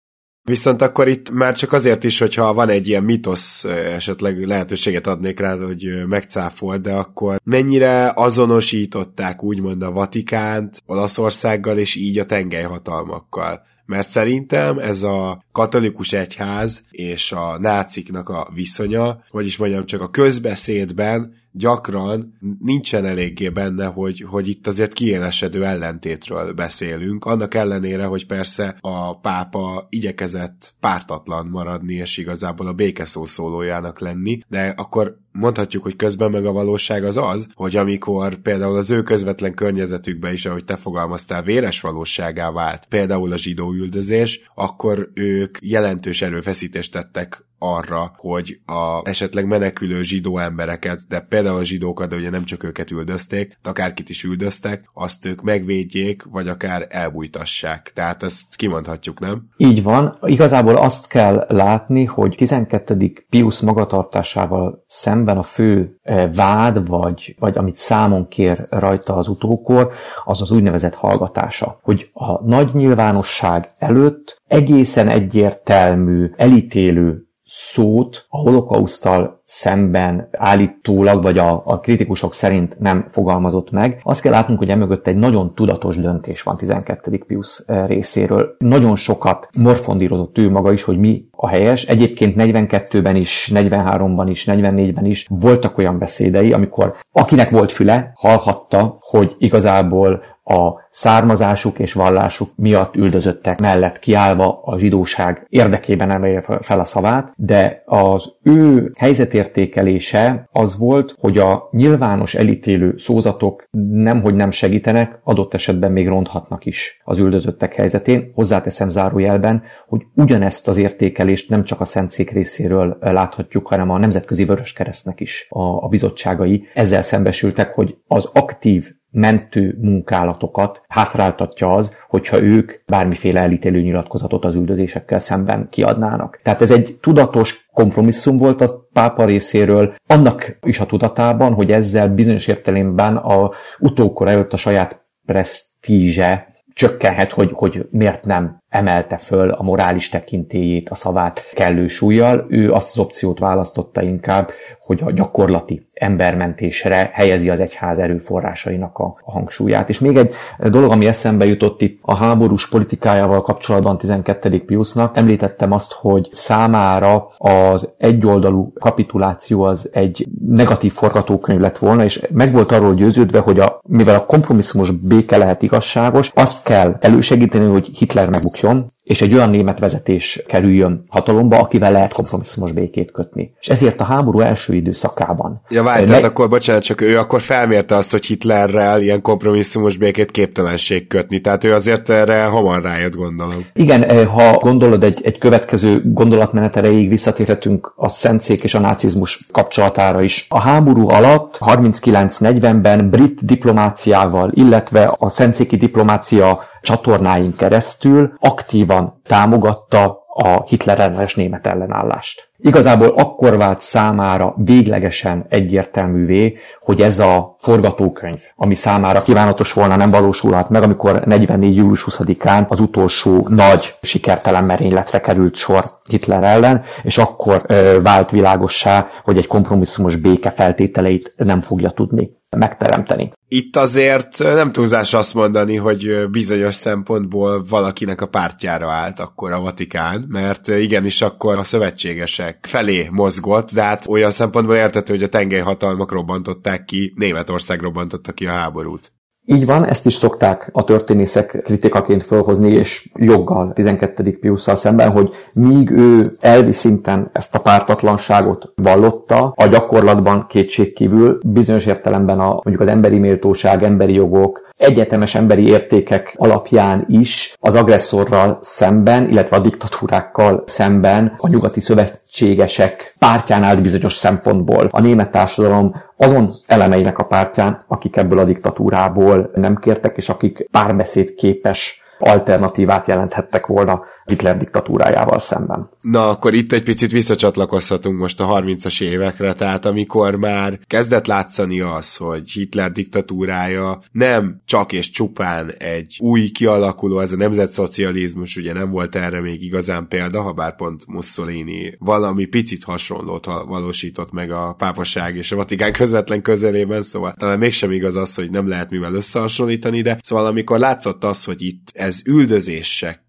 Viszont akkor itt már csak azért is, hogyha van egy ilyen mitosz, esetleg lehetőséget adnék rá, hogy megcáfolt, de akkor mennyire azonosították úgymond a Vatikánt Olaszországgal, és így a tengelyhatalmakkal? Mert szerintem ez a katolikus egyház és a náciknak a viszonya, vagyis mondjam csak a közbeszédben gyakran nincsen eléggé benne, hogy, hogy itt azért kiélesedő ellentétről beszélünk, annak ellenére, hogy persze a pápa igyekezett pártatlan maradni, és igazából a békeszó szólójának lenni, de akkor mondhatjuk, hogy közben meg a valóság az az, hogy amikor például az ő közvetlen környezetükbe is, ahogy te fogalmaztál, véres valóságá vált, például a zsidó üldözés, akkor ők jelentős erőfeszítést tettek arra, hogy a esetleg menekülő zsidó embereket, de például a zsidókat, de ugye nem csak őket üldözték, de akárkit is üldöztek, azt ők megvédjék, vagy akár elbújtassák. Tehát ezt kimondhatjuk, nem? Így van. Igazából azt kell látni, hogy 12. Pius magatartásával szemben a fő e, vád, vagy, vagy amit számon kér rajta az utókor, az az úgynevezett hallgatása. Hogy a nagy nyilvánosság előtt egészen egyértelmű, elítélő szót a holokausztal szemben állítólag, vagy a, a kritikusok szerint nem fogalmazott meg. Azt kell látnunk, hogy emögött egy nagyon tudatos döntés van 12. Pius eh, részéről. Nagyon sokat morfondírozott ő maga is, hogy mi a helyes. Egyébként 42-ben is, 43-ban is, 44-ben is voltak olyan beszédei, amikor akinek volt füle, hallhatta, hogy igazából a származásuk és vallásuk miatt üldözöttek mellett kiállva a zsidóság érdekében emelje fel a szavát, de az ő helyzetértékelése az volt, hogy a nyilvános elítélő szózatok nemhogy nem segítenek, adott esetben még ronthatnak is az üldözöttek helyzetén. Hozzáteszem zárójelben, hogy ugyanezt az értékelést nem csak a Szentszék részéről láthatjuk, hanem a Nemzetközi Vöröskeresztnek is a, bizottságai ezzel szembesültek, hogy az aktív mentő munkálatokat hátráltatja az, hogyha ők bármiféle elítélő nyilatkozatot az üldözésekkel szemben kiadnának. Tehát ez egy tudatos kompromisszum volt a pápa részéről, annak is a tudatában, hogy ezzel bizonyos értelemben a utókor előtt a saját presztízse csökkenhet, hogy, hogy miért nem emelte föl a morális tekintélyét, a szavát kellő súlyjal. Ő azt az opciót választotta inkább, hogy a gyakorlati embermentésre helyezi az egyház erőforrásainak a, a hangsúlyát. És még egy dolog, ami eszembe jutott itt a háborús politikájával kapcsolatban 12. Piusnak, említettem azt, hogy számára az egyoldalú kapituláció az egy negatív forgatókönyv lett volna, és meg volt arról győződve, hogy a, mivel a kompromisszumos béke lehet igazságos, azt kell elősegíteni, hogy Hitler megbukjon, és egy olyan német vezetés kerüljön hatalomba, akivel lehet kompromisszumos békét kötni. És ezért a háború első időszakában. Ja, várj, tehát akkor bocsánat, csak ő akkor felmérte azt, hogy Hitlerrel ilyen kompromisszumos békét képtelenség kötni, tehát ő azért erre hamar rájött, gondolom. Igen, ha gondolod egy, egy következő gondolatmenet erejéig visszatérhetünk a szentszék és a nácizmus kapcsolatára is. A háború alatt 39-40-ben brit diplomáciával, illetve a szentszéki diplomácia csatornáin keresztül aktívan támogatta a Hitler ellenes német ellenállást. Igazából akkor vált számára véglegesen egyértelművé, hogy ez a forgatókönyv, ami számára kívánatos volna, nem valósulhat meg, amikor 44. július 20-án az utolsó nagy sikertelen merényletre került sor Hitler ellen, és akkor ö, vált világossá, hogy egy kompromisszumos béke feltételeit nem fogja tudni megteremteni. Itt azért nem túlzás azt mondani, hogy bizonyos szempontból valakinek a pártjára állt akkor a Vatikán, mert igenis akkor a szövetségesek felé mozgott, de hát olyan szempontból értető, hogy a tengelyhatalmak robbantották ki, Németország robbantotta ki a háborút. Így van, ezt is szokták a történészek kritikaként felhozni, és joggal 12. Piusszal szemben, hogy míg ő elvi szinten ezt a pártatlanságot vallotta, a gyakorlatban kétségkívül bizonyos értelemben a, mondjuk az emberi méltóság, emberi jogok, egyetemes emberi értékek alapján is az agresszorral szemben, illetve a diktatúrákkal szemben a nyugati szövetségesek pártján állt bizonyos szempontból. A német társadalom azon elemeinek a pártján, akik ebből a diktatúrából nem kértek, és akik párbeszéd képes alternatívát jelenthettek volna Hitler diktatúrájával szemben. Na, akkor itt egy picit visszacsatlakozhatunk most a 30-as évekre, tehát amikor már kezdett látszani az, hogy Hitler diktatúrája nem csak és csupán egy új kialakuló, ez a nemzetszocializmus, ugye nem volt erre még igazán példa, ha bár pont Mussolini valami picit hasonlót valósított meg a pápaság és a Vatikán közvetlen közelében, szóval talán mégsem igaz az, hogy nem lehet mivel összehasonlítani, de szóval amikor látszott az, hogy itt ez üldözések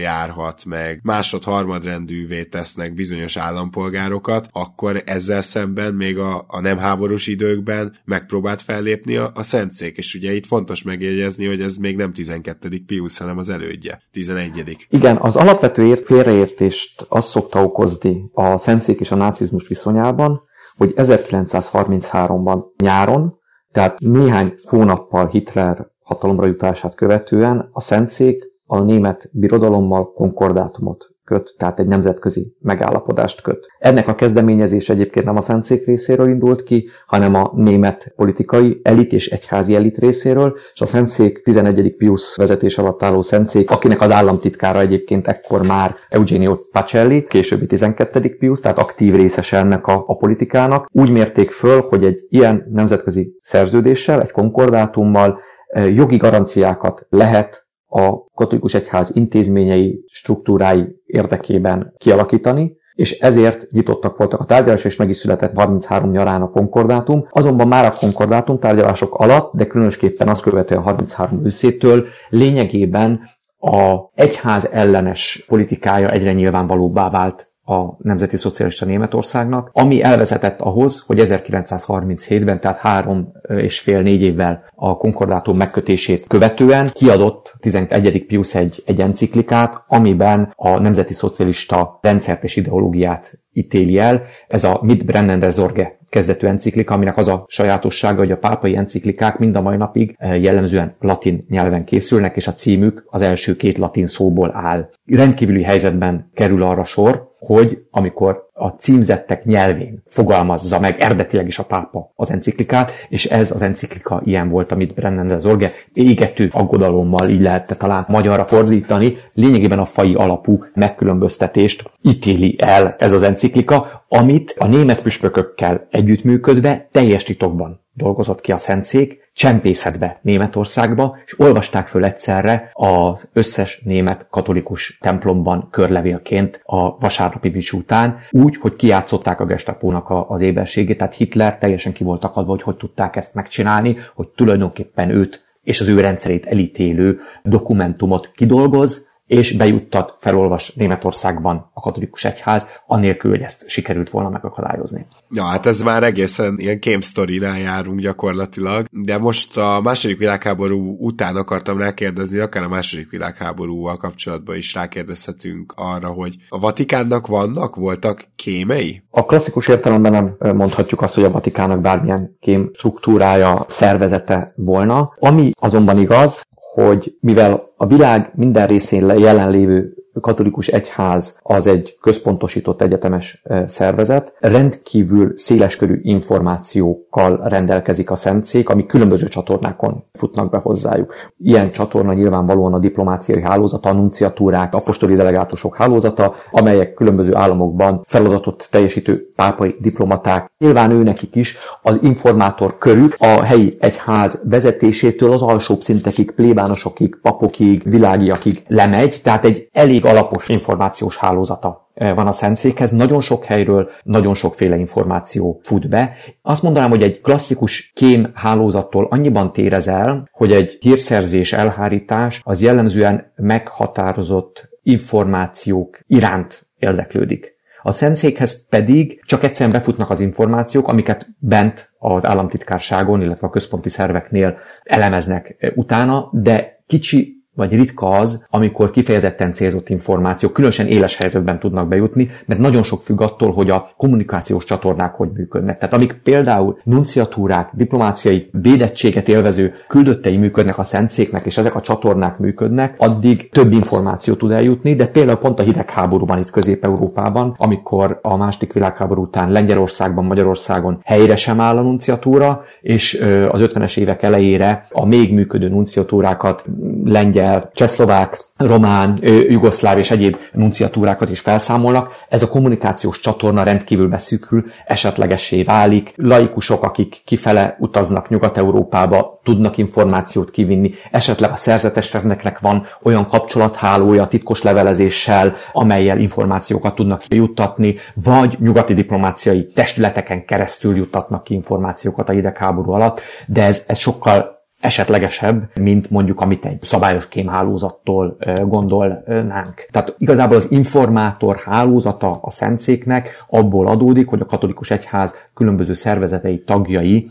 járhat meg, másod-harmadrendűvé tesznek bizonyos állampolgárokat, akkor ezzel szemben még a, a nem háborús időkben megpróbált fellépni a, a Szentszék, és ugye itt fontos megjegyezni, hogy ez még nem 12. Pius, hanem az elődje, 11. Igen, az alapvető ért, félreértést azt szokta okozni a Szentszék és a nácizmus viszonyában, hogy 1933-ban nyáron, tehát néhány hónappal Hitler hatalomra jutását követően a Szentszék a német birodalommal konkordátumot köt, tehát egy nemzetközi megállapodást köt. Ennek a kezdeményezés egyébként nem a Szentszék részéről indult ki, hanem a német politikai elit és egyházi elit részéről, és a Szentszék 11. Pius vezetés alatt álló Szentszék, akinek az államtitkára egyébként ekkor már Eugenio Pacelli, későbbi 12. Pius, tehát aktív részese ennek a, a politikának, úgy mérték föl, hogy egy ilyen nemzetközi szerződéssel, egy konkordátummal jogi garanciákat lehet a katolikus egyház intézményei, struktúrái érdekében kialakítani, és ezért nyitottak voltak a tárgyalás, és meg is született 33 nyarán a konkordátum. Azonban már a konkordátum tárgyalások alatt, de különösképpen azt követően 33 őszétől lényegében a egyház ellenes politikája egyre nyilvánvalóbbá vált a Nemzeti Szocialista Németországnak, ami elvezetett ahhoz, hogy 1937-ben, tehát három és fél négy évvel a konkordátum megkötését követően kiadott 11. Pius egy, egy enciklikát, amiben a nemzeti szocialista rendszert és ideológiát ítéli el. Ez a Mit Brennender Sorge kezdetű enciklika, aminek az a sajátossága, hogy a pápai enciklikák mind a mai napig jellemzően latin nyelven készülnek, és a címük az első két latin szóból áll. Rendkívüli helyzetben kerül arra sor, hogy amikor a címzettek nyelvén fogalmazza meg eredetileg is a pápa az enciklikát, és ez az enciklika ilyen volt, amit Brennan de Zorge égető aggodalommal így lehetne talán magyarra fordítani, lényegében a fai alapú megkülönböztetést ítéli el ez az enciklika, amit a német püspökökkel együttműködve teljes titokban dolgozott ki a Szentszék, csempészetbe Németországba, és olvasták föl egyszerre az összes német katolikus templomban körlevélként a vasárnapi bics után, úgy, hogy kiátszották a gestapónak az éberségét, tehát Hitler teljesen ki volt akadva, hogy hogy tudták ezt megcsinálni, hogy tulajdonképpen őt és az ő rendszerét elítélő dokumentumot kidolgoz, és bejuttat, felolvas Németországban a katolikus egyház, anélkül, hogy ezt sikerült volna megakadályozni. Ja, hát ez már egészen ilyen kémsztorinál járunk gyakorlatilag, de most a második világháború után akartam rákérdezni, akár a második világháborúval kapcsolatban is rákérdezhetünk arra, hogy a Vatikánnak vannak, voltak kémei? A klasszikus értelemben nem mondhatjuk azt, hogy a Vatikánnak bármilyen kém struktúrája, szervezete volna. Ami azonban igaz, hogy mivel a világ minden részén jelenlévő katolikus egyház az egy központosított egyetemes szervezet, rendkívül széleskörű információkkal rendelkezik a Szentszék, ami különböző csatornákon futnak be hozzájuk. Ilyen csatorna nyilvánvalóan a diplomáciai hálózat, a nunciatúrák, apostoli delegátusok hálózata, amelyek különböző államokban feladatot teljesítő pápai diplomaták. Nyilván ő nekik is az informátor körük a helyi egyház vezetésétől az alsóbb szintekig, plébánosokig, papokig, világiakig lemegy, tehát egy elég elég alapos információs hálózata eh, van a Szentszékhez, nagyon sok helyről nagyon sokféle információ fut be. Azt mondanám, hogy egy klasszikus kém hálózattól annyiban térez el, hogy egy hírszerzés, elhárítás az jellemzően meghatározott információk iránt érdeklődik. A Szentszékhez pedig csak egyszerűen befutnak az információk, amiket bent az államtitkárságon, illetve a központi szerveknél elemeznek eh, utána, de kicsi vagy ritka az, amikor kifejezetten célzott információk különösen éles helyzetben tudnak bejutni, mert nagyon sok függ attól, hogy a kommunikációs csatornák hogy működnek. Tehát amik például nunciatúrák, diplomáciai védettséget élvező küldöttei működnek a szentszéknek, és ezek a csatornák működnek, addig több információ tud eljutni, de például pont a hidegháborúban itt Közép-Európában, amikor a második világháború után Lengyelországban, Magyarországon helyre sem áll a nunciatúra, és az 50-es évek elejére a még működő nunciatúrákat lengyel lengyel, csehszlovák, román, jugoszláv és egyéb nunciatúrákat is felszámolnak, ez a kommunikációs csatorna rendkívül beszűkül, esetlegessé válik. Laikusok, akik kifele utaznak Nyugat-Európába, tudnak információt kivinni, esetleg a szerzetes rendeknek van olyan kapcsolathálója titkos levelezéssel, amelyel információkat tudnak juttatni, vagy nyugati diplomáciai testületeken keresztül juttatnak ki információkat a hidegháború alatt, de ez, ez sokkal esetlegesebb, mint mondjuk amit egy szabályos kémhálózattól gondolnánk. Tehát igazából az informátor hálózata a szentszéknek abból adódik, hogy a katolikus egyház különböző szervezetei tagjai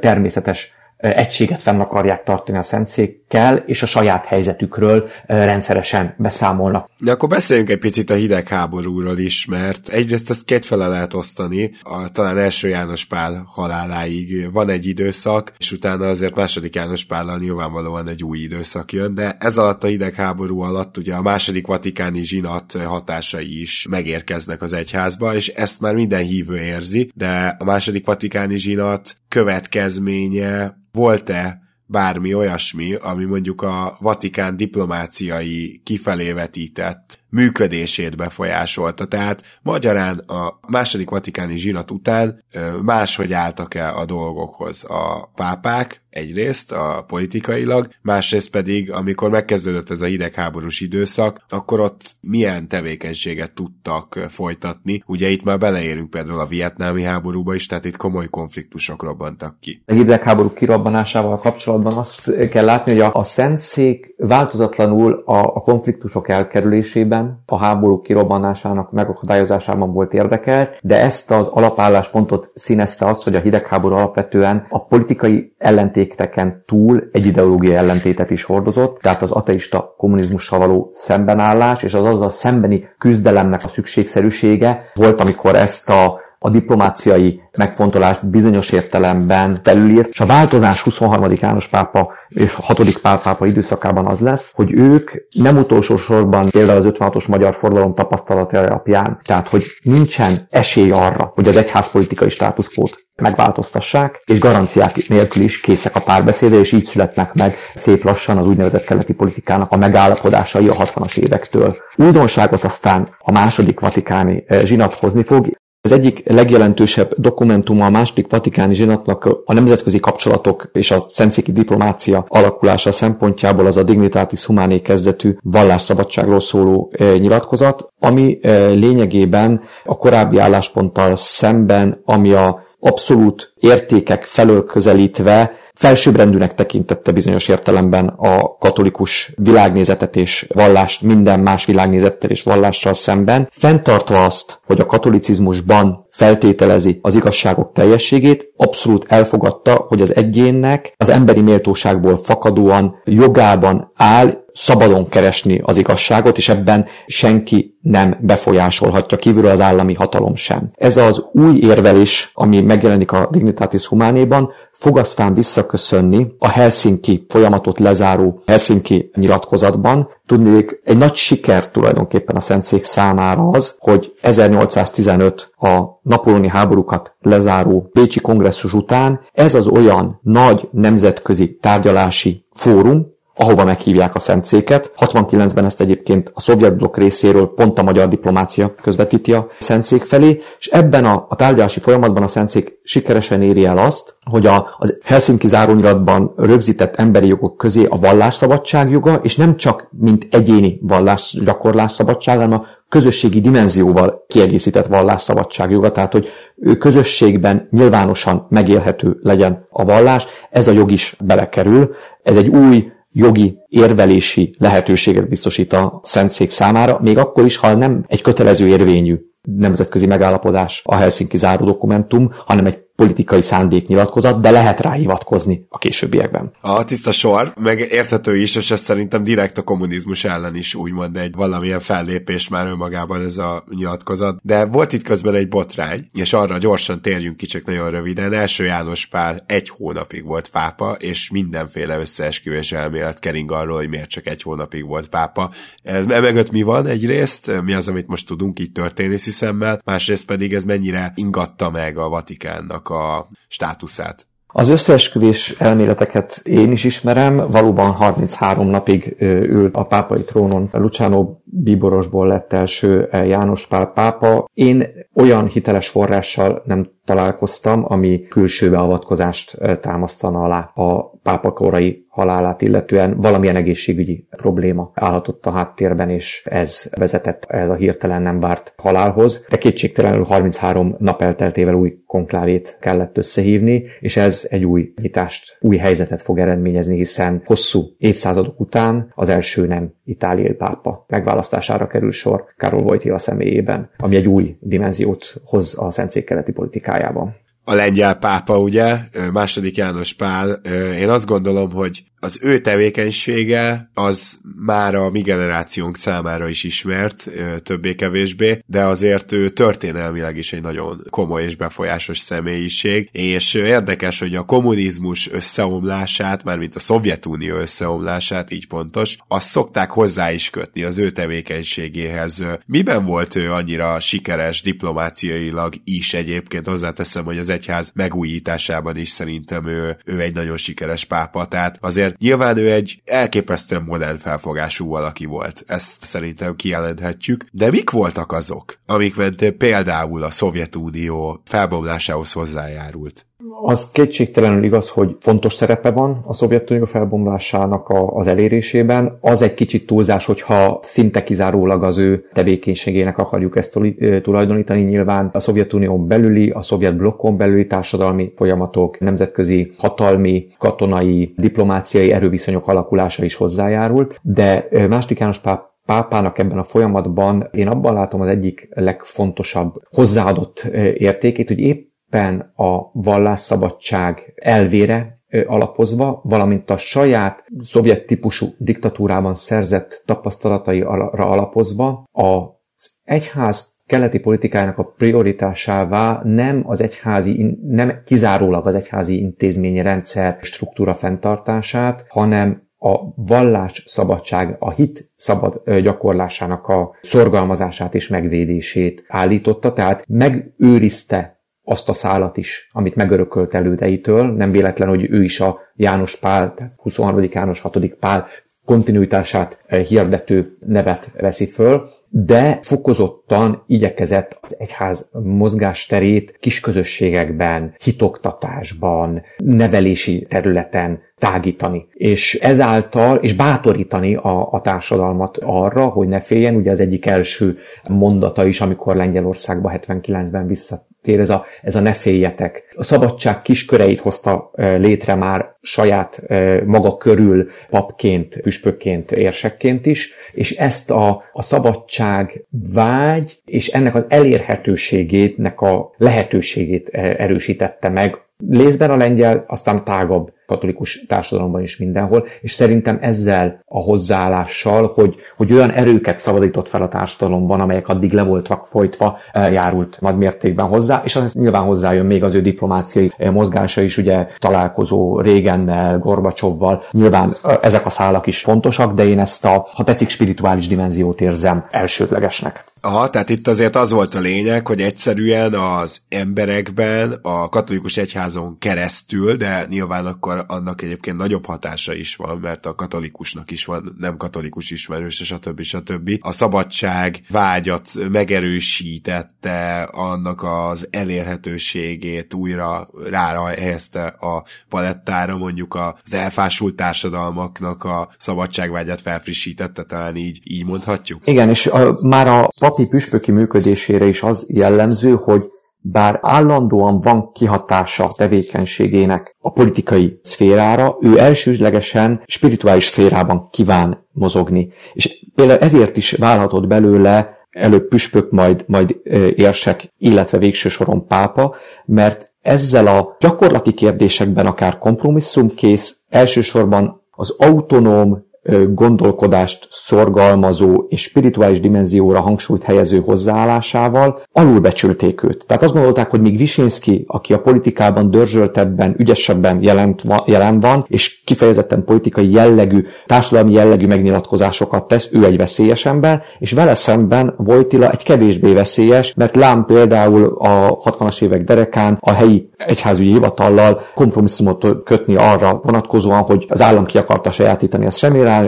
természetes egységet fenn akarják tartani a szentszékkel, és a saját helyzetükről rendszeresen beszámolnak. De akkor beszéljünk egy picit a hidegháborúról is, mert egyrészt ezt kétfele lehet osztani, a, talán első János Pál haláláig van egy időszak, és utána azért második János Pállal nyilvánvalóan egy új időszak jön, de ez alatt a hidegháború alatt ugye a második vatikáni zsinat hatásai is megérkeznek az egyházba, és ezt már minden hívő érzi, de a második vatikáni zsinat következménye volt-e bármi olyasmi, ami mondjuk a Vatikán diplomáciai kifelé vetített működését befolyásolta. Tehát magyarán a második vatikáni zsinat után máshogy álltak el a dolgokhoz a pápák, egyrészt a politikailag, másrészt pedig, amikor megkezdődött ez a hidegháborús időszak, akkor ott milyen tevékenységet tudtak folytatni. Ugye itt már beleérünk például a vietnámi háborúba is, tehát itt komoly konfliktusok robbantak ki. A hidegháború kirobbanásával kapcsolatban azt kell látni, hogy a, a Szentszék változatlanul a, a konfliktusok elkerülésében, a háború kirobbanásának megakadályozásában volt érdekelt, de ezt az alapálláspontot színezte az, hogy a hidegháború alapvetően a politikai ellentéteken túl egy ideológiai ellentétet is hordozott, tehát az ateista kommunizmussal való szembenállás és az azzal szembeni küzdelemnek a szükségszerűsége volt, amikor ezt a a diplomáciai megfontolást bizonyos értelemben felülírt, és a változás 23. János pápa és 6. Pál pápa időszakában az lesz, hogy ők nem utolsó sorban például az 56-os magyar forradalom tapasztalata alapján, tehát hogy nincsen esély arra, hogy az egyházpolitikai státuszkót megváltoztassák, és garanciák nélkül is készek a párbeszédre, és így születnek meg szép lassan az úgynevezett keleti politikának a megállapodásai a 60-as évektől. Újdonságot aztán a második vatikáni eh, zsinat hozni fog, az egyik legjelentősebb dokumentuma a második vatikáni zsinatnak a nemzetközi kapcsolatok és a szentszéki diplomácia alakulása szempontjából az a Dignitatis Humanae kezdetű vallásszabadságról szóló eh, nyilatkozat, ami eh, lényegében a korábbi állásponttal szemben, ami a abszolút értékek felől közelítve felsőbbrendűnek tekintette bizonyos értelemben a katolikus világnézetet és vallást minden más világnézettel és vallással szemben, fenntartva azt, hogy a katolicizmusban feltételezi az igazságok teljességét, abszolút elfogadta, hogy az egyénnek az emberi méltóságból fakadóan jogában áll szabadon keresni az igazságot, és ebben senki nem befolyásolhatja kívülről az állami hatalom sem. Ez az új érvelés, ami megjelenik a Dignitatis Humánéban, fog aztán visszaköszönni a Helsinki folyamatot lezáró Helsinki nyilatkozatban. Tudni, egy nagy siker tulajdonképpen a Szentszék számára az, hogy 1815 a napolóni háborúkat lezáró Bécsi kongresszus után ez az olyan nagy nemzetközi tárgyalási fórum, ahova meghívják a Szentszéket. 69-ben ezt egyébként a szovjet blokk részéről pont a magyar diplomácia közvetíti a Szentszék felé, és ebben a, a tárgyalási folyamatban a Szentszék sikeresen éri el azt, hogy a, az Helsinki zárónyilatban rögzített emberi jogok közé a vallásszabadság joga, és nem csak mint egyéni vallásgyakorlás szabadság, hanem a közösségi dimenzióval kiegészített vallásszabadság joga, tehát hogy ő közösségben nyilvánosan megélhető legyen a vallás, ez a jog is belekerül. Ez egy új jogi érvelési lehetőséget biztosít a Szentszék számára, még akkor is, ha nem egy kötelező érvényű nemzetközi megállapodás a Helsinki záró dokumentum, hanem egy politikai szándéknyilatkozat, de lehet rá hivatkozni a későbbiekben. A tiszta sor, meg érthető is, és ez szerintem direkt a kommunizmus ellen is úgymond egy valamilyen fellépés már önmagában ez a nyilatkozat. De volt itt közben egy botrány, és arra gyorsan térjünk ki csak nagyon röviden. Első János Pál egy hónapig volt pápa, és mindenféle összeesküvés elmélet kering arról, hogy miért csak egy hónapig volt pápa. Ez emögött mi van egyrészt, mi az, amit most tudunk így történési szemmel, másrészt pedig ez mennyire ingatta meg a Vatikánnak a státuszát. Az összeesküvés elméleteket én is ismerem, valóban 33 napig ült a pápai trónon. Luciano Bíborosból lett első János Pál pápa. Én olyan hiteles forrással nem találkoztam, ami külső beavatkozást támasztana alá a pápa korai halálát illetően valamilyen egészségügyi probléma állhatott a háttérben, és ez vezetett ez a hirtelen nem várt halálhoz. De kétségtelenül 33 nap elteltével új konklávét kellett összehívni, és ez egy új nyitást, új helyzetet fog eredményezni, hiszen hosszú évszázadok után az első nem itáliai pápa megválasztására kerül sor Karol Wojtyla személyében, ami egy új dimenziót hoz a szentszék keleti politikájában. A lengyel pápa, ugye, második János Pál, én azt gondolom, hogy az ő tevékenysége az már a mi generációnk számára is ismert, többé-kevésbé, de azért ő történelmileg is egy nagyon komoly és befolyásos személyiség, és érdekes, hogy a kommunizmus összeomlását, mármint a Szovjetunió összeomlását, így pontos, azt szokták hozzá is kötni az ő tevékenységéhez. Miben volt ő annyira sikeres diplomáciailag is egyébként? Hozzáteszem, hogy az egyház megújításában is szerintem ő, ő egy nagyon sikeres pápa, tehát azért azért nyilván ő egy elképesztően modern felfogású valaki volt. Ezt szerintem kijelenthetjük. De mik voltak azok, amik mentén például a Szovjetunió felbomlásához hozzájárult? Az kétségtelenül igaz, hogy fontos szerepe van a Szovjetunió felbomlásának a, az elérésében. Az egy kicsit túlzás, hogyha szinte kizárólag az ő tevékenységének akarjuk ezt tulajdonítani. Nyilván a Szovjetunió belüli, a szovjet blokkon belüli társadalmi folyamatok, nemzetközi hatalmi, katonai, diplomáciai erőviszonyok alakulása is hozzájárult, de Másik János páp pápának ebben a folyamatban én abban látom az egyik legfontosabb hozzáadott értékét, hogy épp éppen a vallásszabadság elvére alapozva, valamint a saját szovjet típusú diktatúrában szerzett tapasztalataira alapozva az egyház keleti politikájának a prioritásává nem az egyházi, nem kizárólag az egyházi intézményi rendszer struktúra fenntartását, hanem a vallás szabadság, a hit szabad gyakorlásának a szorgalmazását és megvédését állította, tehát megőrizte azt a szálat is, amit megörökölt elődeitől. Nem véletlen, hogy ő is a János Pál, tehát 23. János 6. Pál kontinuitását hirdető nevet veszi föl, de fokozottan igyekezett az egyház mozgásterét kisközösségekben, hitoktatásban, nevelési területen tágítani. És ezáltal, és bátorítani a, a társadalmat arra, hogy ne féljen, ugye az egyik első mondata is, amikor Lengyelországba 79-ben vissza tér ez a, ez a ne féljetek. A szabadság kisköreit hozta létre már saját maga körül papként, püspökként, érsekként is, és ezt a, a szabadság vágy és ennek az elérhetőségének a lehetőségét erősítette meg Lézben a lengyel, aztán tágabb katolikus társadalomban is mindenhol, és szerintem ezzel a hozzáállással, hogy, hogy olyan erőket szabadított fel a társadalomban, amelyek addig le voltak folytva, eh, járult nagy mértékben hozzá, és az nyilván hozzájön még az ő diplomáciai eh, mozgása is, ugye találkozó Régennel, Gorbacsovval, nyilván eh, ezek a szálak is fontosak, de én ezt a, ha tetszik, spirituális dimenziót érzem elsődlegesnek. Aha, tehát itt azért az volt a lényeg, hogy egyszerűen az emberekben a katolikus egyházon keresztül, de nyilván akkor annak egyébként nagyobb hatása is van, mert a katolikusnak is van nem katolikus ismerős, stb. stb. A szabadság vágyat megerősítette, annak az elérhetőségét újra rára helyezte a palettára, mondjuk az elfásult társadalmaknak a szabadságvágyat felfrissítette, talán így, így mondhatjuk. Igen, és a, már a papi püspöki működésére is az jellemző, hogy bár állandóan van kihatása tevékenységének a politikai szférára, ő elsőslegesen spirituális szférában kíván mozogni. És például ezért is válhatott belőle előbb püspök, majd, majd érsek, illetve végső soron pápa, mert ezzel a gyakorlati kérdésekben akár kompromisszumkész, elsősorban az autonóm gondolkodást szorgalmazó és spirituális dimenzióra hangsúlyt helyező hozzáállásával alulbecsülték őt. Tehát azt gondolták, hogy míg Visinski, aki a politikában dörzsöltebben, ügyesebben jelent, jelen van, és kifejezetten politikai jellegű, társadalmi jellegű megnyilatkozásokat tesz, ő egy veszélyes ember, és vele szemben Vojtila egy kevésbé veszélyes, mert lám például a 60-as évek derekán a helyi egyházügyi hivatallal kompromisszumot kötni arra vonatkozóan, hogy az állam ki akarta sajátítani a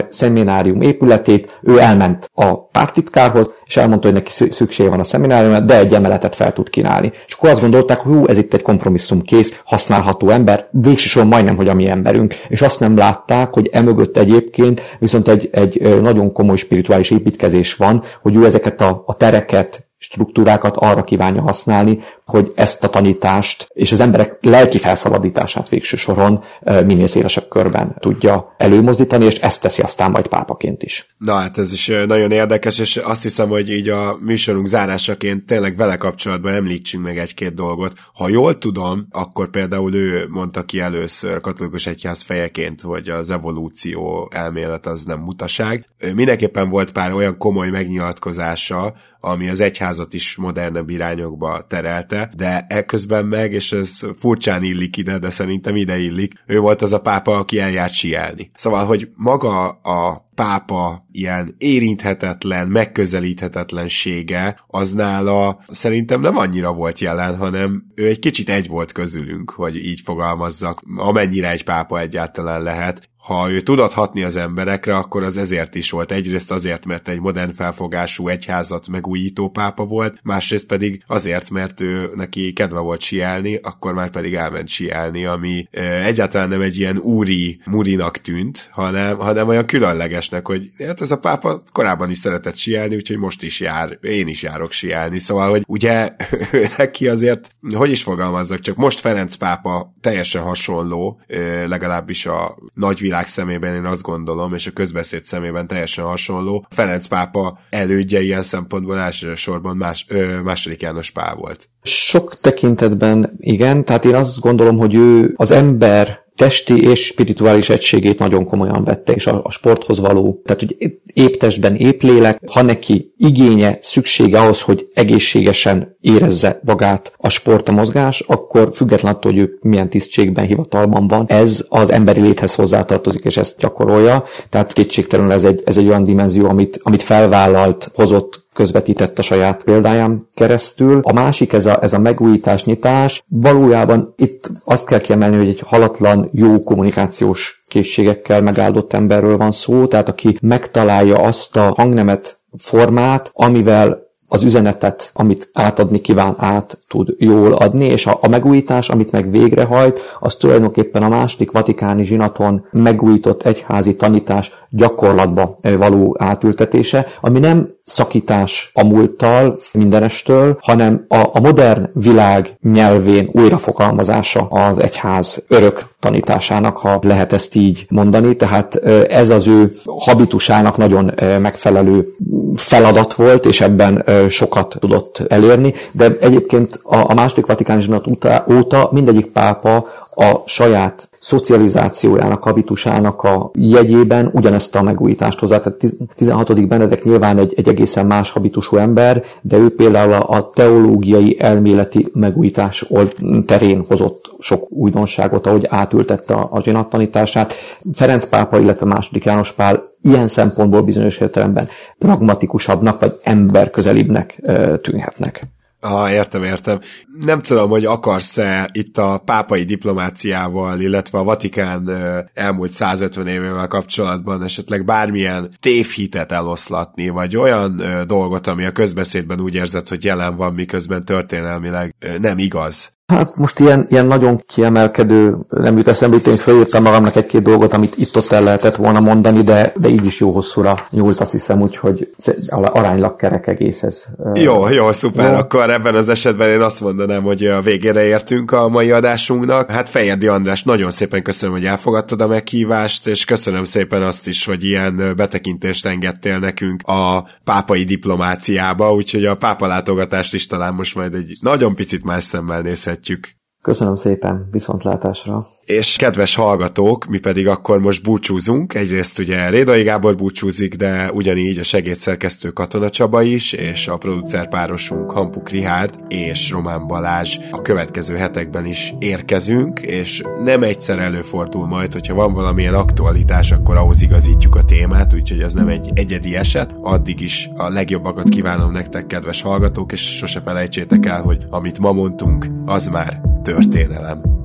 szeminárium épületét, ő elment a pártitkárhoz, és elmondta, hogy neki szüksége van a szemináriumra, de egy emeletet fel tud kínálni. És akkor azt gondolták, hogy hú, ez itt egy kompromisszum kész, használható ember, végsősorban majdnem, hogy a mi emberünk. És azt nem látták, hogy emögött egyébként viszont egy, egy nagyon komoly spirituális építkezés van, hogy ő ezeket a, a tereket, struktúrákat arra kívánja használni, hogy ezt a tanítást és az emberek lelki felszabadítását végső soron minél szélesebb körben tudja előmozdítani, és ezt teszi aztán majd pápaként is. Na hát ez is nagyon érdekes, és azt hiszem, hogy így a műsorunk zárásaként tényleg vele kapcsolatban említsünk meg egy-két dolgot. Ha jól tudom, akkor például ő mondta ki először katolikus egyház fejeként, hogy az evolúció elmélet az nem mutaság. Mindenképpen volt pár olyan komoly megnyilatkozása, ami az egyházat is modernebb irányokba terelte, de ekközben meg, és ez furcsán illik ide, de szerintem ide illik, ő volt az a pápa, aki eljárt sielni. Szóval, hogy maga a pápa ilyen érinthetetlen, megközelíthetetlensége, az nála szerintem nem annyira volt jelen, hanem ő egy kicsit egy volt közülünk, hogy így fogalmazzak, amennyire egy pápa egyáltalán lehet, ha ő tudott hatni az emberekre, akkor az ezért is volt. Egyrészt azért, mert egy modern felfogású egyházat megújító pápa volt, másrészt pedig azért, mert ő neki kedve volt siálni, akkor már pedig elment siálni, ami egyáltalán nem egy ilyen úri murinak tűnt, hanem, hanem olyan különlegesnek, hogy hát ez a pápa korábban is szeretett siálni, úgyhogy most is jár, én is járok siálni, szóval, hogy ugye <laughs> neki azért, hogy is fogalmazzak, csak most Ferenc pápa teljesen hasonló, legalábbis a nagyvilág szemében én azt gondolom, és a közbeszéd szemében teljesen hasonló. Ferenc pápa elődje ilyen szempontból elsősorban más, ö, második János Pál volt. Sok tekintetben igen, tehát én azt gondolom, hogy ő az ember testi és spirituális egységét nagyon komolyan vette, és a, a sporthoz való, tehát hogy épp testben, épp lélek, ha neki igénye, szüksége ahhoz, hogy egészségesen érezze magát a sport, a mozgás, akkor függetlenül attól, hogy ő milyen tisztségben, hivatalban van, ez az emberi léthez hozzátartozik, és ezt gyakorolja, tehát kétségtelenül ez egy, ez egy olyan dimenzió, amit, amit felvállalt, hozott közvetített a saját példáján keresztül. A másik, ez a, ez a megújítás, nyitás, valójában itt azt kell kiemelni, hogy egy halatlan, jó kommunikációs készségekkel megáldott emberről van szó, tehát aki megtalálja azt a hangnemet, formát, amivel az üzenetet, amit átadni kíván, át tud jól adni, és a, a megújítás, amit meg végrehajt, az tulajdonképpen a második vatikáni zsinaton megújított egyházi tanítás gyakorlatba való átültetése, ami nem szakítás a múlttal, mindenestől, hanem a, a modern világ nyelvén újrafogalmazása az egyház örök tanításának, ha lehet ezt így mondani. Tehát ez az ő habitusának nagyon megfelelő feladat volt, és ebben sokat tudott elérni, de egyébként a, második vatikáni zsinat óta mindegyik pápa a saját szocializációjának, habitusának a jegyében ugyanezt a megújítást hozzá. Tehát 16. Benedek nyilván egy, egy egészen más habitusú ember, de ő például a teológiai elméleti megújítás terén hozott sok újdonságot, ahogy átültette a, a zsinattanítását. Ferenc pápa, illetve második János Pál ilyen szempontból bizonyos értelemben pragmatikusabbnak vagy emberközelibbnek tűnhetnek. Ah, értem, értem. Nem tudom, hogy akarsz-e itt a pápai diplomáciával, illetve a Vatikán elmúlt 150 évével kapcsolatban esetleg bármilyen tévhitet eloszlatni, vagy olyan dolgot, ami a közbeszédben úgy érzed, hogy jelen van, miközben történelmileg nem igaz. Hát most ilyen, ilyen nagyon kiemelkedő, nem jut eszembe, én fölírtam magamnak egy-két dolgot, amit itt-ott el lehetett volna mondani, de, de így is jó hosszúra nyúlt, azt hiszem, úgyhogy aránylag kerek egész ez. Jó, jó, szuper. Jó. Akkor ebben az esetben én azt mondanám, hogy a végére értünk a mai adásunknak. Hát Fejerdi András, nagyon szépen köszönöm, hogy elfogadtad a meghívást, és köszönöm szépen azt is, hogy ilyen betekintést engedtél nekünk a pápai diplomáciába, úgyhogy a pápa látogatást is talán most majd egy nagyon picit más szemmel nézhet megtehetjük. Köszönöm szépen, viszontlátásra! És kedves hallgatók, mi pedig akkor most búcsúzunk. Egyrészt ugye Rédai Gábor búcsúzik, de ugyanígy a segédszerkesztő Katona Csaba is, és a producer párosunk Hampuk Rihárd és Román Balázs a következő hetekben is érkezünk, és nem egyszer előfordul majd, hogyha van valamilyen aktualitás, akkor ahhoz igazítjuk a témát, úgyhogy ez nem egy egyedi eset. Addig is a legjobbakat kívánom nektek, kedves hallgatók, és sose felejtsétek el, hogy amit ma mondtunk, az már történelem.